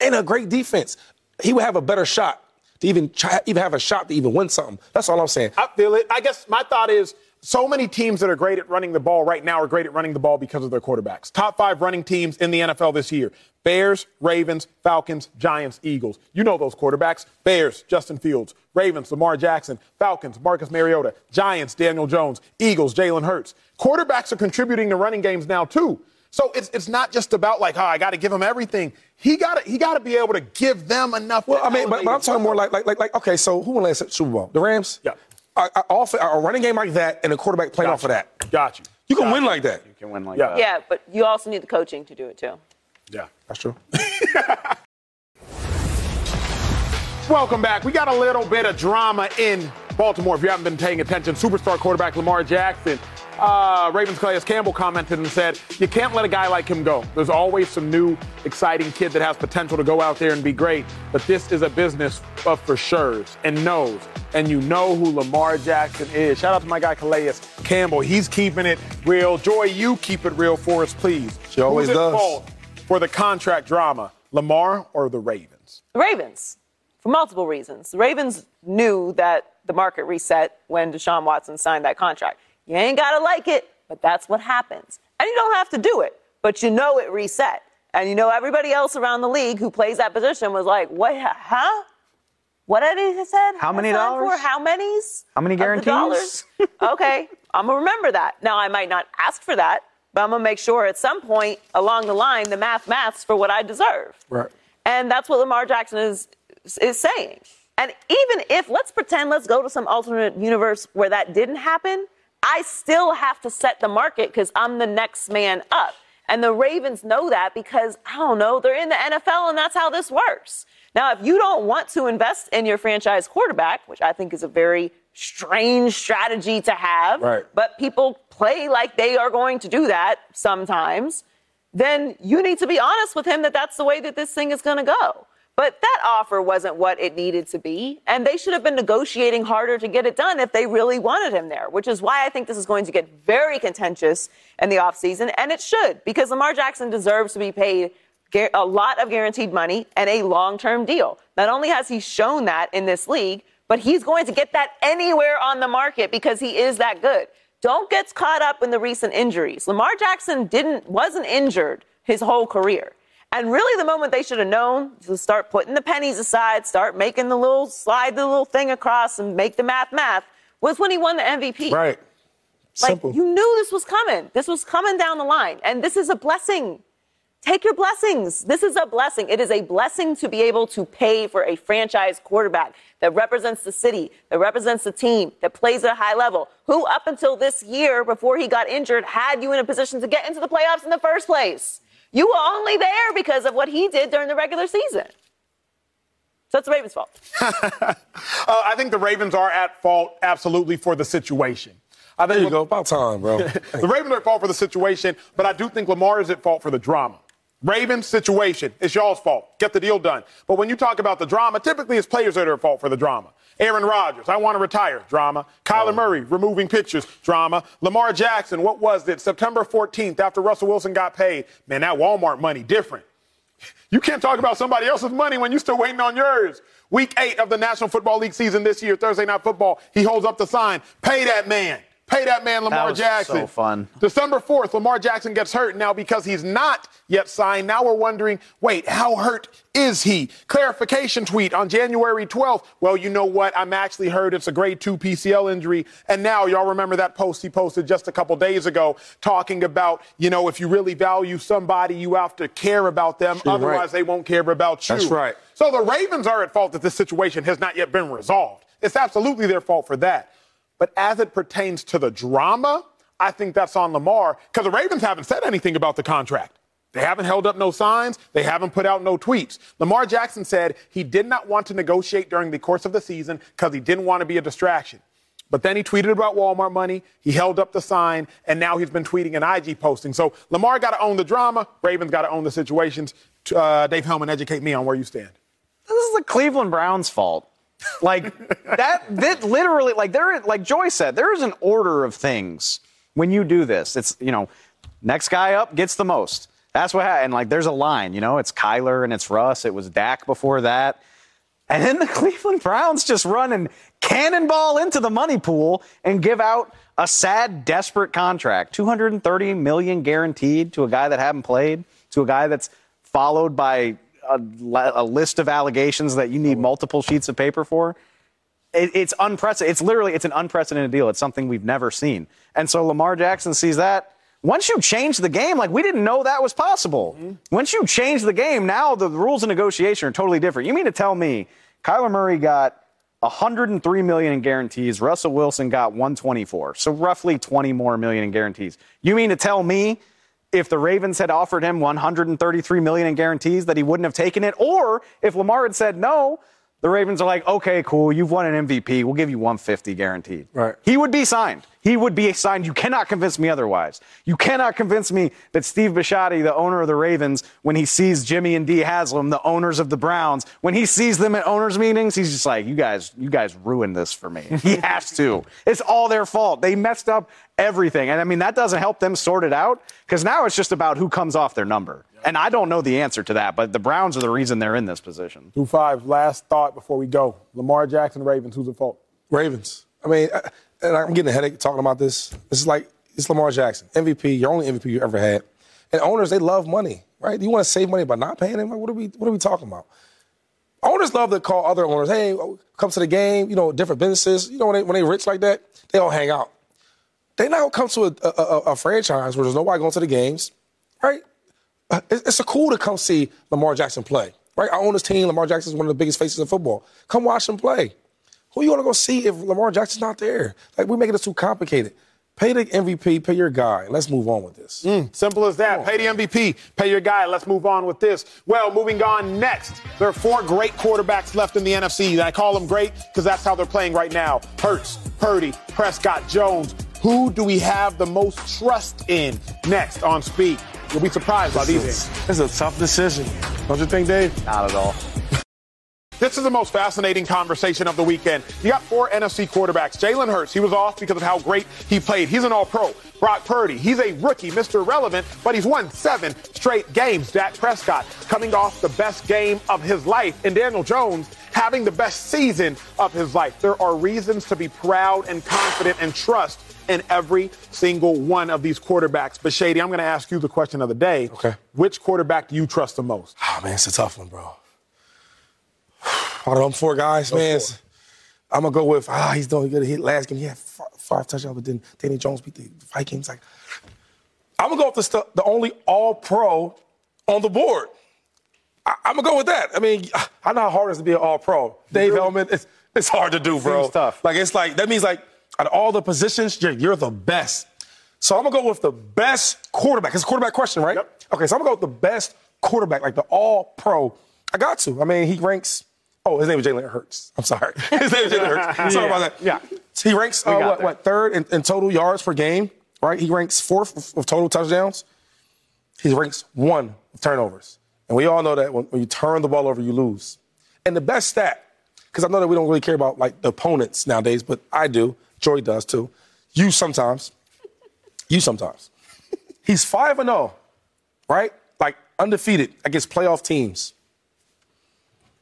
and a great defense. He would have a better shot to even try, even have a shot to even win something. That's all I'm saying. I feel it. I guess my thought is so many teams that are great at running the ball right now are great at running the ball because of their quarterbacks. Top five running teams in the NFL this year Bears, Ravens, Falcons, Giants, Eagles. You know those quarterbacks Bears, Justin Fields, Ravens, Lamar Jackson, Falcons, Marcus Mariota, Giants, Daniel Jones, Eagles, Jalen Hurts. Quarterbacks are contributing to running games now, too. So it's, it's not just about like, oh, I got to give him everything. He got to he got to be able to give them enough. Well, I mean, but, but I'm talking more like, like, like, like, okay, so who won last Super Bowl? The Rams? Yeah. A, a, off, a running game like that and a quarterback playing off of that. Got you. You can Got win you. like that. You can win like Yeah. that. Yeah, but you also need the coaching to do it too. Yeah. That's true. <laughs> Welcome back. We got a little bit of drama in Baltimore. If you haven't been paying attention, superstar quarterback Lamar Jackson, uh, Ravens Calais Campbell commented and said, "You can't let a guy like him go. There's always some new, exciting kid that has potential to go out there and be great. But this is a business of for sure's and knows, and you know who Lamar Jackson is. Shout out to my guy Calais Campbell. He's keeping it real. Joy, you keep it real for us, please. She always Who's does. fault for the contract drama, Lamar or the Ravens? The Ravens, for multiple reasons. The Ravens knew that the market reset when Deshaun Watson signed that contract. You ain't got to like it, but that's what happens. And you don't have to do it, but you know it reset. And you know everybody else around the league who plays that position was like, what, huh? What did he said? How many dollars? For how many's? How many guarantees? dollars? <laughs> okay, I'm gonna remember that. Now I might not ask for that, but I'm gonna make sure at some point along the line the math maths for what I deserve. Right. And that's what Lamar Jackson is is saying. And even if let's pretend let's go to some alternate universe where that didn't happen, I still have to set the market because I'm the next man up. And the Ravens know that because I don't know, they're in the NFL and that's how this works. Now, if you don't want to invest in your franchise quarterback, which I think is a very strange strategy to have, Right. but people play like they are going to do that sometimes, then you need to be honest with him that that's the way that this thing is going to go. But that offer wasn't what it needed to be, and they should have been negotiating harder to get it done if they really wanted him there, which is why I think this is going to get very contentious in the offseason, and it should, because Lamar Jackson deserves to be paid a lot of guaranteed money and a long term deal. Not only has he shown that in this league, but he's going to get that anywhere on the market because he is that good. Don't get caught up in the recent injuries. Lamar Jackson didn't wasn't injured his whole career. And really, the moment they should have known to start putting the pennies aside, start making the little slide the little thing across and make the math math was when he won the MVP. Right. Like Simple. you knew this was coming. This was coming down the line. And this is a blessing. Take your blessings. This is a blessing. It is a blessing to be able to pay for a franchise quarterback that represents the city, that represents the team, that plays at a high level, who up until this year, before he got injured, had you in a position to get into the playoffs in the first place. You were only there because of what he did during the regular season. So it's the Ravens' fault. <laughs> Uh, I think the Ravens are at fault absolutely for the situation. I think There you go. About time, bro. <laughs> the Ravens are at fault for the situation, but I do think Lamar is at fault for the drama. Ravens situation, it's y'all's fault. Get the deal done. But when you talk about the drama, typically it's players that are at fault for the drama. Aaron Rodgers, I want to retire, drama. Kyler oh. Murray, removing pictures, drama. Lamar Jackson, what was it? September 14th, after Russell Wilson got paid. Man, that Walmart money different. You can't talk about somebody else's money when you're still waiting on yours. Week eight of the National Football League season this year, Thursday Night Football. He holds up the sign. Pay that man. Pay that man, Lamar was Jackson. so fun. December 4th, Lamar Jackson gets hurt. Now, because he's not yet signed, now we're wondering wait, how hurt is he? Clarification tweet on January 12th. Well, you know what? I'm actually hurt. It's a grade 2 PCL injury. And now, y'all remember that post he posted just a couple days ago talking about, you know, if you really value somebody, you have to care about them. You're Otherwise, right. they won't care about you. That's right. So the Ravens are at fault that this situation has not yet been resolved. It's absolutely their fault for that. But as it pertains to the drama, I think that's on Lamar because the Ravens haven't said anything about the contract. They haven't held up no signs. They haven't put out no tweets. Lamar Jackson said he did not want to negotiate during the course of the season because he didn't want to be a distraction. But then he tweeted about Walmart money. He held up the sign, and now he's been tweeting and IG posting. So Lamar got to own the drama. Ravens got to own the situations. Uh, Dave Helman, educate me on where you stand. this is the Cleveland Browns' fault. Like that, that literally, like there, like Joy said, there is an order of things when you do this. It's you know, next guy up gets the most. That's what happened. Like there's a line, you know, it's Kyler and it's Russ. It was Dak before that. And then the <laughs> Cleveland Browns just run and cannonball into the money pool and give out a sad, desperate contract. 230 million guaranteed to a guy that hadn't played, to a guy that's followed by a, a list of allegations that you need multiple sheets of paper for. It, it's unprecedented. It's literally it's an unprecedented deal. It's something we've never seen. And so Lamar Jackson sees that. Once you change the game, like we didn't know that was possible. Mm-hmm. Once you change the game, now the rules of negotiation are totally different. You mean to tell me Kyler Murray got 103 million in guarantees, Russell Wilson got 124, so roughly 20 more million in guarantees. You mean to tell me if the Ravens had offered him 133 million in guarantees that he wouldn't have taken it, or if Lamar had said no, the Ravens are like, okay, cool, you've won an MVP, we'll give you 150 guaranteed. Right. He would be signed. He would be signed. You cannot convince me otherwise. You cannot convince me that Steve Bisciotti, the owner of the Ravens, when he sees Jimmy and Dee Haslam, the owners of the Browns, when he sees them at owners meetings, he's just like, you guys, you guys ruined this for me. <laughs> He has to. It's all their fault. They messed up everything. And I mean, that doesn't help them sort it out because now it's just about who comes off their number. And I don't know the answer to that, but the Browns are the reason they're in this position. Two five. Last thought before we go. Lamar Jackson, Ravens. Who's at fault? Ravens. I mean, I, and I'm getting a headache talking about this. This is like it's Lamar Jackson, MVP, your only MVP you ever had. And owners, they love money, right? You want to save money by not paying him? Like, what are we what are we talking about? Owners love to call other owners, hey, come to the game, you know, different businesses. You know, when they when they rich like that, they all hang out. They gonna come to a, a, a, a franchise where there's nobody going to the games, right? Uh, It's, it's a cool to come see Lamar Jackson play, right? I own this team. Lamar Jackson is one of the biggest faces in football. Come watch him play. Who you want to go see if Lamar Jackson's not there? Like we're making this too complicated. Pay the MVP, pay your guy. Let's move on with this. Mm, simple as that. Pay the MVP, pay your guy. Let's move on with this. Well, moving on next. There are four great quarterbacks left in the NFC. And I call them great because that's how they're playing right now. Hurts, Purdy, Prescott, Jones. Who do we have the most trust in? Next on Speak. You'll be surprised by these answers. This is a tough decision. Don't you think, Dave? Not at all. This is the most fascinating conversation of the weekend. You got four NFC quarterbacks. Jalen Hurts, he was off because of how great he played. He's an all pro. Brock Purdy, he's a rookie, Mr. Relevant, but he's won seven straight games. Dak Prescott, coming off the best game of his life. And Daniel Jones, having the best season of his life. There are reasons to be proud and confident and trust in every single one of these quarterbacks. But Shady, I'm going to ask you the question of the day. Okay. Which quarterback do you trust the most? Oh man, it's a tough one, bro. Out of them four guys, man, it's- I'm gonna go with ah, he's doing good. He last game he had five, five touchdowns, but then Danny Jones beat the Vikings. Like, I'm gonna go with the stu- the only All Pro on the board. I, am gonna go with that. I mean, I know how hard it is to be an All Pro. Dave Helman, it's, it's hard to do, bro. Seems tough. Like it's like that means like out of all the positions, you're, you're the best. So I'm gonna go with the best quarterback. It's a quarterback question, right? Yep. Okay, so I'm gonna go with the best quarterback, like the All Pro. I got to. I mean, he ranks. Oh, his name is Jalen Hurts. I'm sorry. <laughs> His name is Jalen Hurts. <laughs> Sorry about that. Yeah. He ranks uh, what, what third in, in total yards per game, right? He ranks fourth of- of total touchdowns. He ranks one of turnovers. And we all know that when, when you turn the ball over, you lose. And the best stat, because I know that we don't really care about like the opponents nowadays, but I do. Joy does too. You sometimes. You sometimes. He's 5 and 0, right? Like undefeated against playoff teams.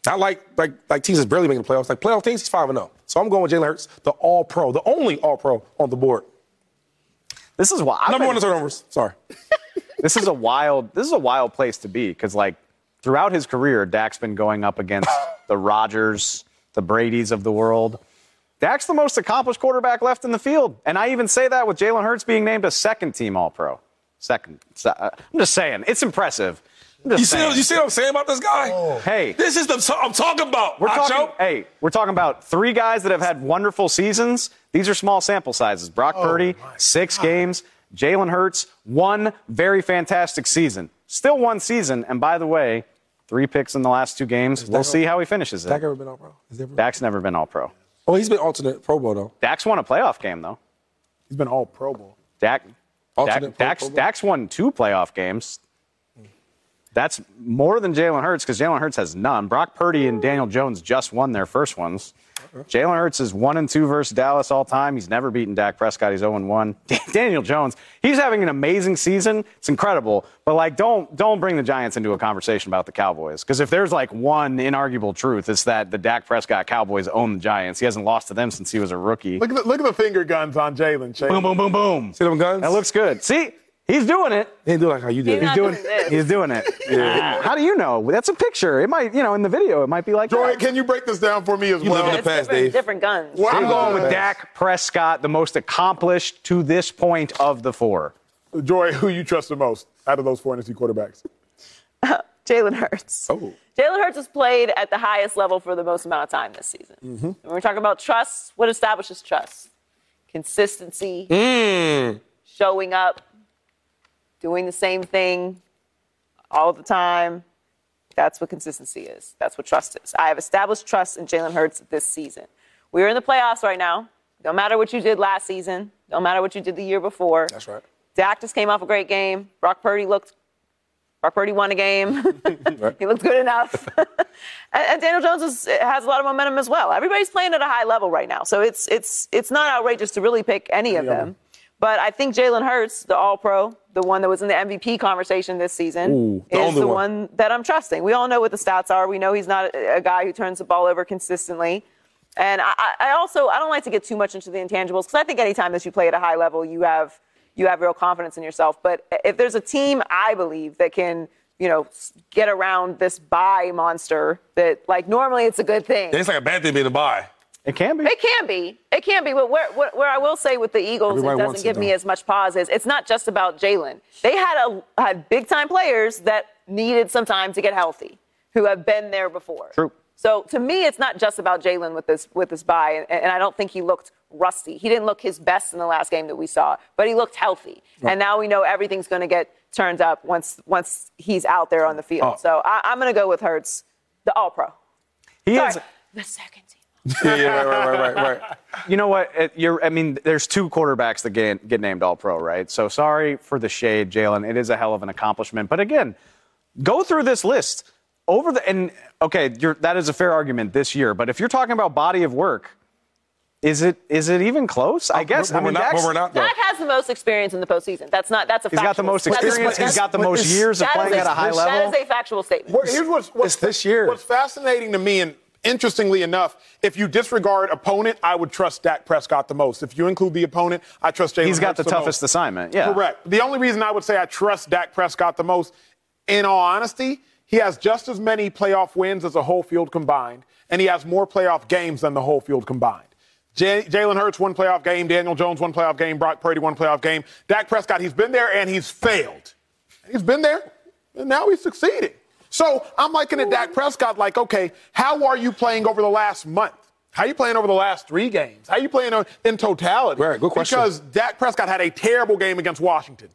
Not like like like teams that's barely making the playoffs. Like playoff teams, he's 5 and 0. So I'm going with Jalen Hurts, the all pro, the only all pro on the board. This is why I've Number been- one in turnovers. Sorry. <laughs> this is a wild this is a wild place to be because like throughout his career Dak's been going up against <laughs> the Rodgers, the Brady's of the world. Dak's the most accomplished quarterback left in the field, and I even say that with Jalen Hurts being named a second team All Pro. Second, uh, I'm just saying it's impressive. I'm just You see, what, you see what I'm saying about this guy? Oh. Hey. This is the t- I'm talking about. We're Nacho. talking, hey, we're talking about three guys that have had wonderful seasons. These are small sample sizes. Brock oh Purdy, six games. Jalen Hurts, one very fantastic season. Still one season. And by the way, three picks in the last two games. We'll see how he finishes Dak it. ever been all pro? Has he ever- Dak's never been all pro. Oh, he's been alternate Pro Bowl though. Dak's won a playoff game, though. He's been all Pro Bowl. Dak, Alternate Dak Pro- Dak's, Pro Bowl? Dak's won two playoff games. That's more than Jalen Hurts because Jalen Hurts has none. Brock Purdy and Daniel Jones just won their first ones. Jalen Hurts is one and two versus Dallas all time. He's never beaten Dak Prescott. He's 0 and one. <laughs> Daniel Jones, he's having an amazing season. It's incredible. But like, don't don't bring the Giants into a conversation about the Cowboys because if there's like one inarguable truth, it's that the Dak Prescott Cowboys own the Giants. He hasn't lost to them since he was a rookie. Look at the, look at the finger guns on Jalen. Shady. Boom, boom, boom, boom. See them guns? That looks good. See, he's doing it. He didn't do like how you did. He's it. not doing, it. he's doing it. <laughs> How do you know? That's a picture. It might, you know, in the video, it might be like Joy, that. can you break this down for me as You well? live in the past, different, Dave. different guns. Wow. I'm going with Dak Prescott, the most accomplished to this point of the four. Joy, who you trust the most out of those four NFC quarterbacks? <laughs> Jalen Hurts. Oh. Jalen Hurts has played at the highest level for the most amount of time this season. Mm-hmm. When we're talking about trust, what establishes trust? Consistency, mm. showing up, doing the same thing all the time. That's what consistency is. That's what trust is. I have established trust in Jalen Hurts this season. We're in the playoffs right now. Don't matter what you did last season, Don't matter what you did the year before. That's right. Dak just came off a great game. Brock Purdy looked. Brock Purdy won a game. <laughs> he looked good enough. <laughs> and, and Daniel Jones is, has a lot of momentum as well. Everybody's playing at a high level right now, so it's it's it's not outrageous to really pick any of them. But I think Jalen Hurts, the All Pro, the one that was in the MVP conversation this season, Ooh, the is the one. one that I'm trusting. We all know what the stats are. We know he's not a, a guy who turns the ball over consistently. And I, I I also I don't like to get too much into the intangibles because I think anytime that you play at a high level, you have you have real confidence in yourself. But if there's a team I believe that can you know get around this bye monster, that like normally it's a good thing. It's like a bad thing being a bye. It can be. It can be. It can be. But where, where, where I will say with the Eagles, Everybody it doesn't it, give me as much pause is it's not just about Jalen. They had a had big time players that needed some time to get healthy, who have been there before. True. So to me, it's not just about Jalen with this with this bye, and, and I don't think he looked rusty. He didn't look his best in the last game that we saw, but he looked healthy. And now we know everything's going to get turned up once once he's out there on the field. Oh. So I, I'm going to go with Hurts, the All Pro. he Sorry, is. the second team. Yeah, yeah, right, right, right, right, right. You know what? It, you're, I mean, there's two quarterbacks that get, get named All Pro, right? So sorry for the shade, Jalen. It is a hell of an accomplishment. But again, go through this list over the and okay, you're, that is a fair argument this year. But if you're talking about body of work, is it is it even close? I uh, guess. But I mean, we're not, Dak's- but we're not though. Dak has the most experience in the postseason. That's not. That's a. He's got the most that's- experience. but He's got the that's- most years of that is playing at a high That level. is a factual statement. What- here's what's, what's, It's this year. What's fascinating to me, and Interestingly enough, if you disregard opponent, I would trust Dak Prescott the most. If you include the opponent, I trust Jalen He's got Hurts the toughest most. assignment. Yeah. Correct. The only reason I would say I trust Dak Prescott the most, in all honesty, he has just as many playoff wins as a whole field combined, and he has more playoff games than the whole field combined. J- Jalen Hurts one playoff game, Daniel Jones one playoff game, Brock Purdy one playoff game. Dak Prescott, he's been there and he's failed. He's been there, and now he's succeeding. So I'm looking at Dak Prescott like, okay, how are you playing over the last month? How are you playing over the last three games? How are you playing in totality? Right, good question. Because Dak Prescott had a terrible game against Washington.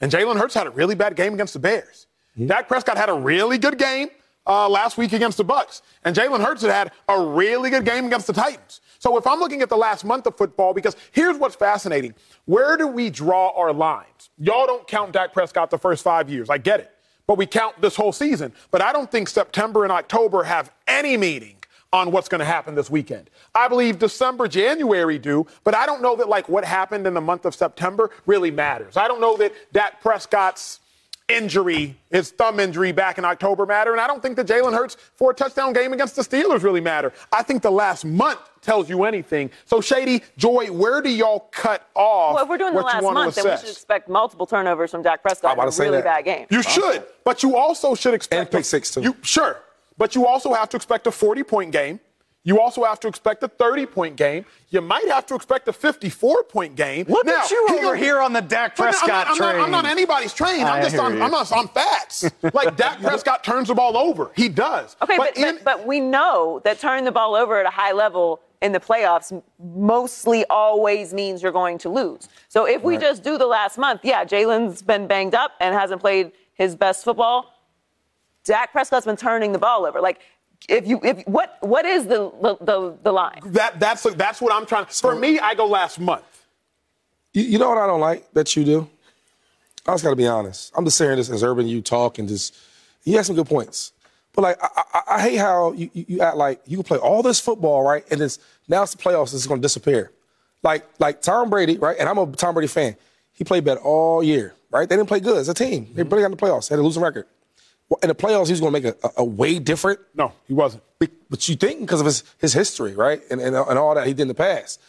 And Jalen Hurts had a really bad game against the Bears. Mm-hmm. Dak Prescott had a really good game uh, last week against the Bucs, and Jalen Hurts had had a really good game against the Titans. So if I'm looking at the last month of football, because here's what's fascinating: where do we draw our lines? Y'all don't count Dak Prescott the first five years. I get it, but we count this whole season. But I don't think September and October have any meaning on what's going to happen this weekend. I believe December, January do, but I don't know that like what happened in the month of September really matters. I don't know that Dak Prescott's injury, his thumb injury back in October matter, and I don't think that Jalen Hurts for a touchdown game against the Steelers really matter. I think the last month tells you anything. So Shady, Joy, where do y'all cut off? Well, if we're doing the what you last month, then we should expect multiple turnovers from Dak I'm Prescott about in to a say really that. bad game. You should, but you also should expect And pick six, too. You sure, but you also have to expect a 40 point game. You also have to expect a 30 point game. You might have to expect a 54 point game. Look now, at you he over here on the Dak Prescott I'm not, I'm, not, I'm not anybody's train. I'm I just on. I'm not on facts. <laughs> like Dak Prescott turns the ball over. He does. Okay, but, in- but, but we know that turning the ball over at a high level in the playoffs mostly always means you're going to lose. So if we just do the last month, yeah, Jalen's been banged up and hasn't played his best football. Dak Prescott's been turning the ball over. Like, if you, if what, what is the the, the, the line? that, that's, that's what I'm trying. For me, I go last month. You, you know what I don't like that you do? I just got to be honest. I'm just saying this as Urban, you talk and just, you have some good points. But like, I, I, I hate how you, you, you act like you can play all this football, right? And this, now it's the playoffs, it's going to disappear. Like, like Tom Brady, right? And I'm a Tom Brady fan. He played bad all year, right? They didn't play good as a team. They mm-hmm. barely got in the playoffs. They had a losing record. Well, in the playoffs, he was going to make a, a, a way different No, he wasn't. But you think because of his, his history, right? And, and, and all that he did in the past.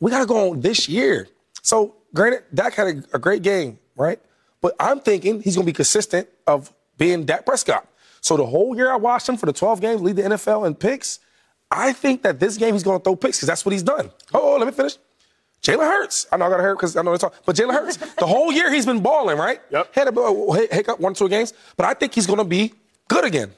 We got to go on this year. So, granted, Dak had a, a great game, right? But I'm thinking he's going to be consistent of being Dak Prescott. So, the whole year I watched him for the 12 games, lead the NFL in picks, I think that this game he's going to throw picks because that's what he's done. Oh, let me finish. Jalen Hurts. I know I got to hurt because I know it's all, but Jalen Hurts. the whole year he's been balling, right? Yep. Had a uh, hiccup one, two games, but I think he's going to be good again.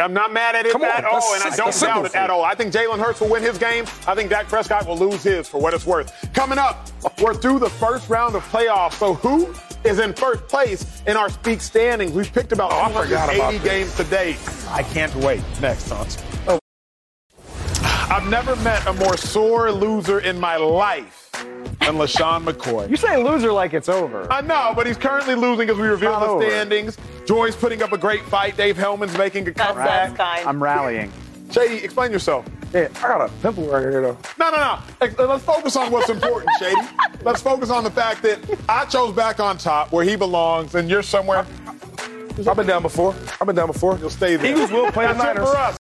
I'm not mad at it Come on, at all, that's- and I don't doubt it at all. I think Jalen Hurts will win his game. I think Dak Prescott will lose his for what it's worth. Coming up, we're through the first round of playoffs. So who is in first place in our speak standings? We've picked about Oh, I forgot about 280 this. games today. I can't wait. Next on. Oh. I've never met a more sore loser in my life than LeSean McCoy. You say loser like it's over. I know, but he's currently losing as we reveal the over. standings. Joy's putting up a great fight. Dave Helman's making a comeback. I'm rallying. Shady, explain yourself. Yeah, I got a pimple right here, though. No, no, no. Let's focus on what's important, <laughs> Shady. Let's focus on the fact that Acho's back on top where he belongs, and you're somewhere. I've been down before. I've been down before. You'll stay there. Eagles will play the Niners. for us.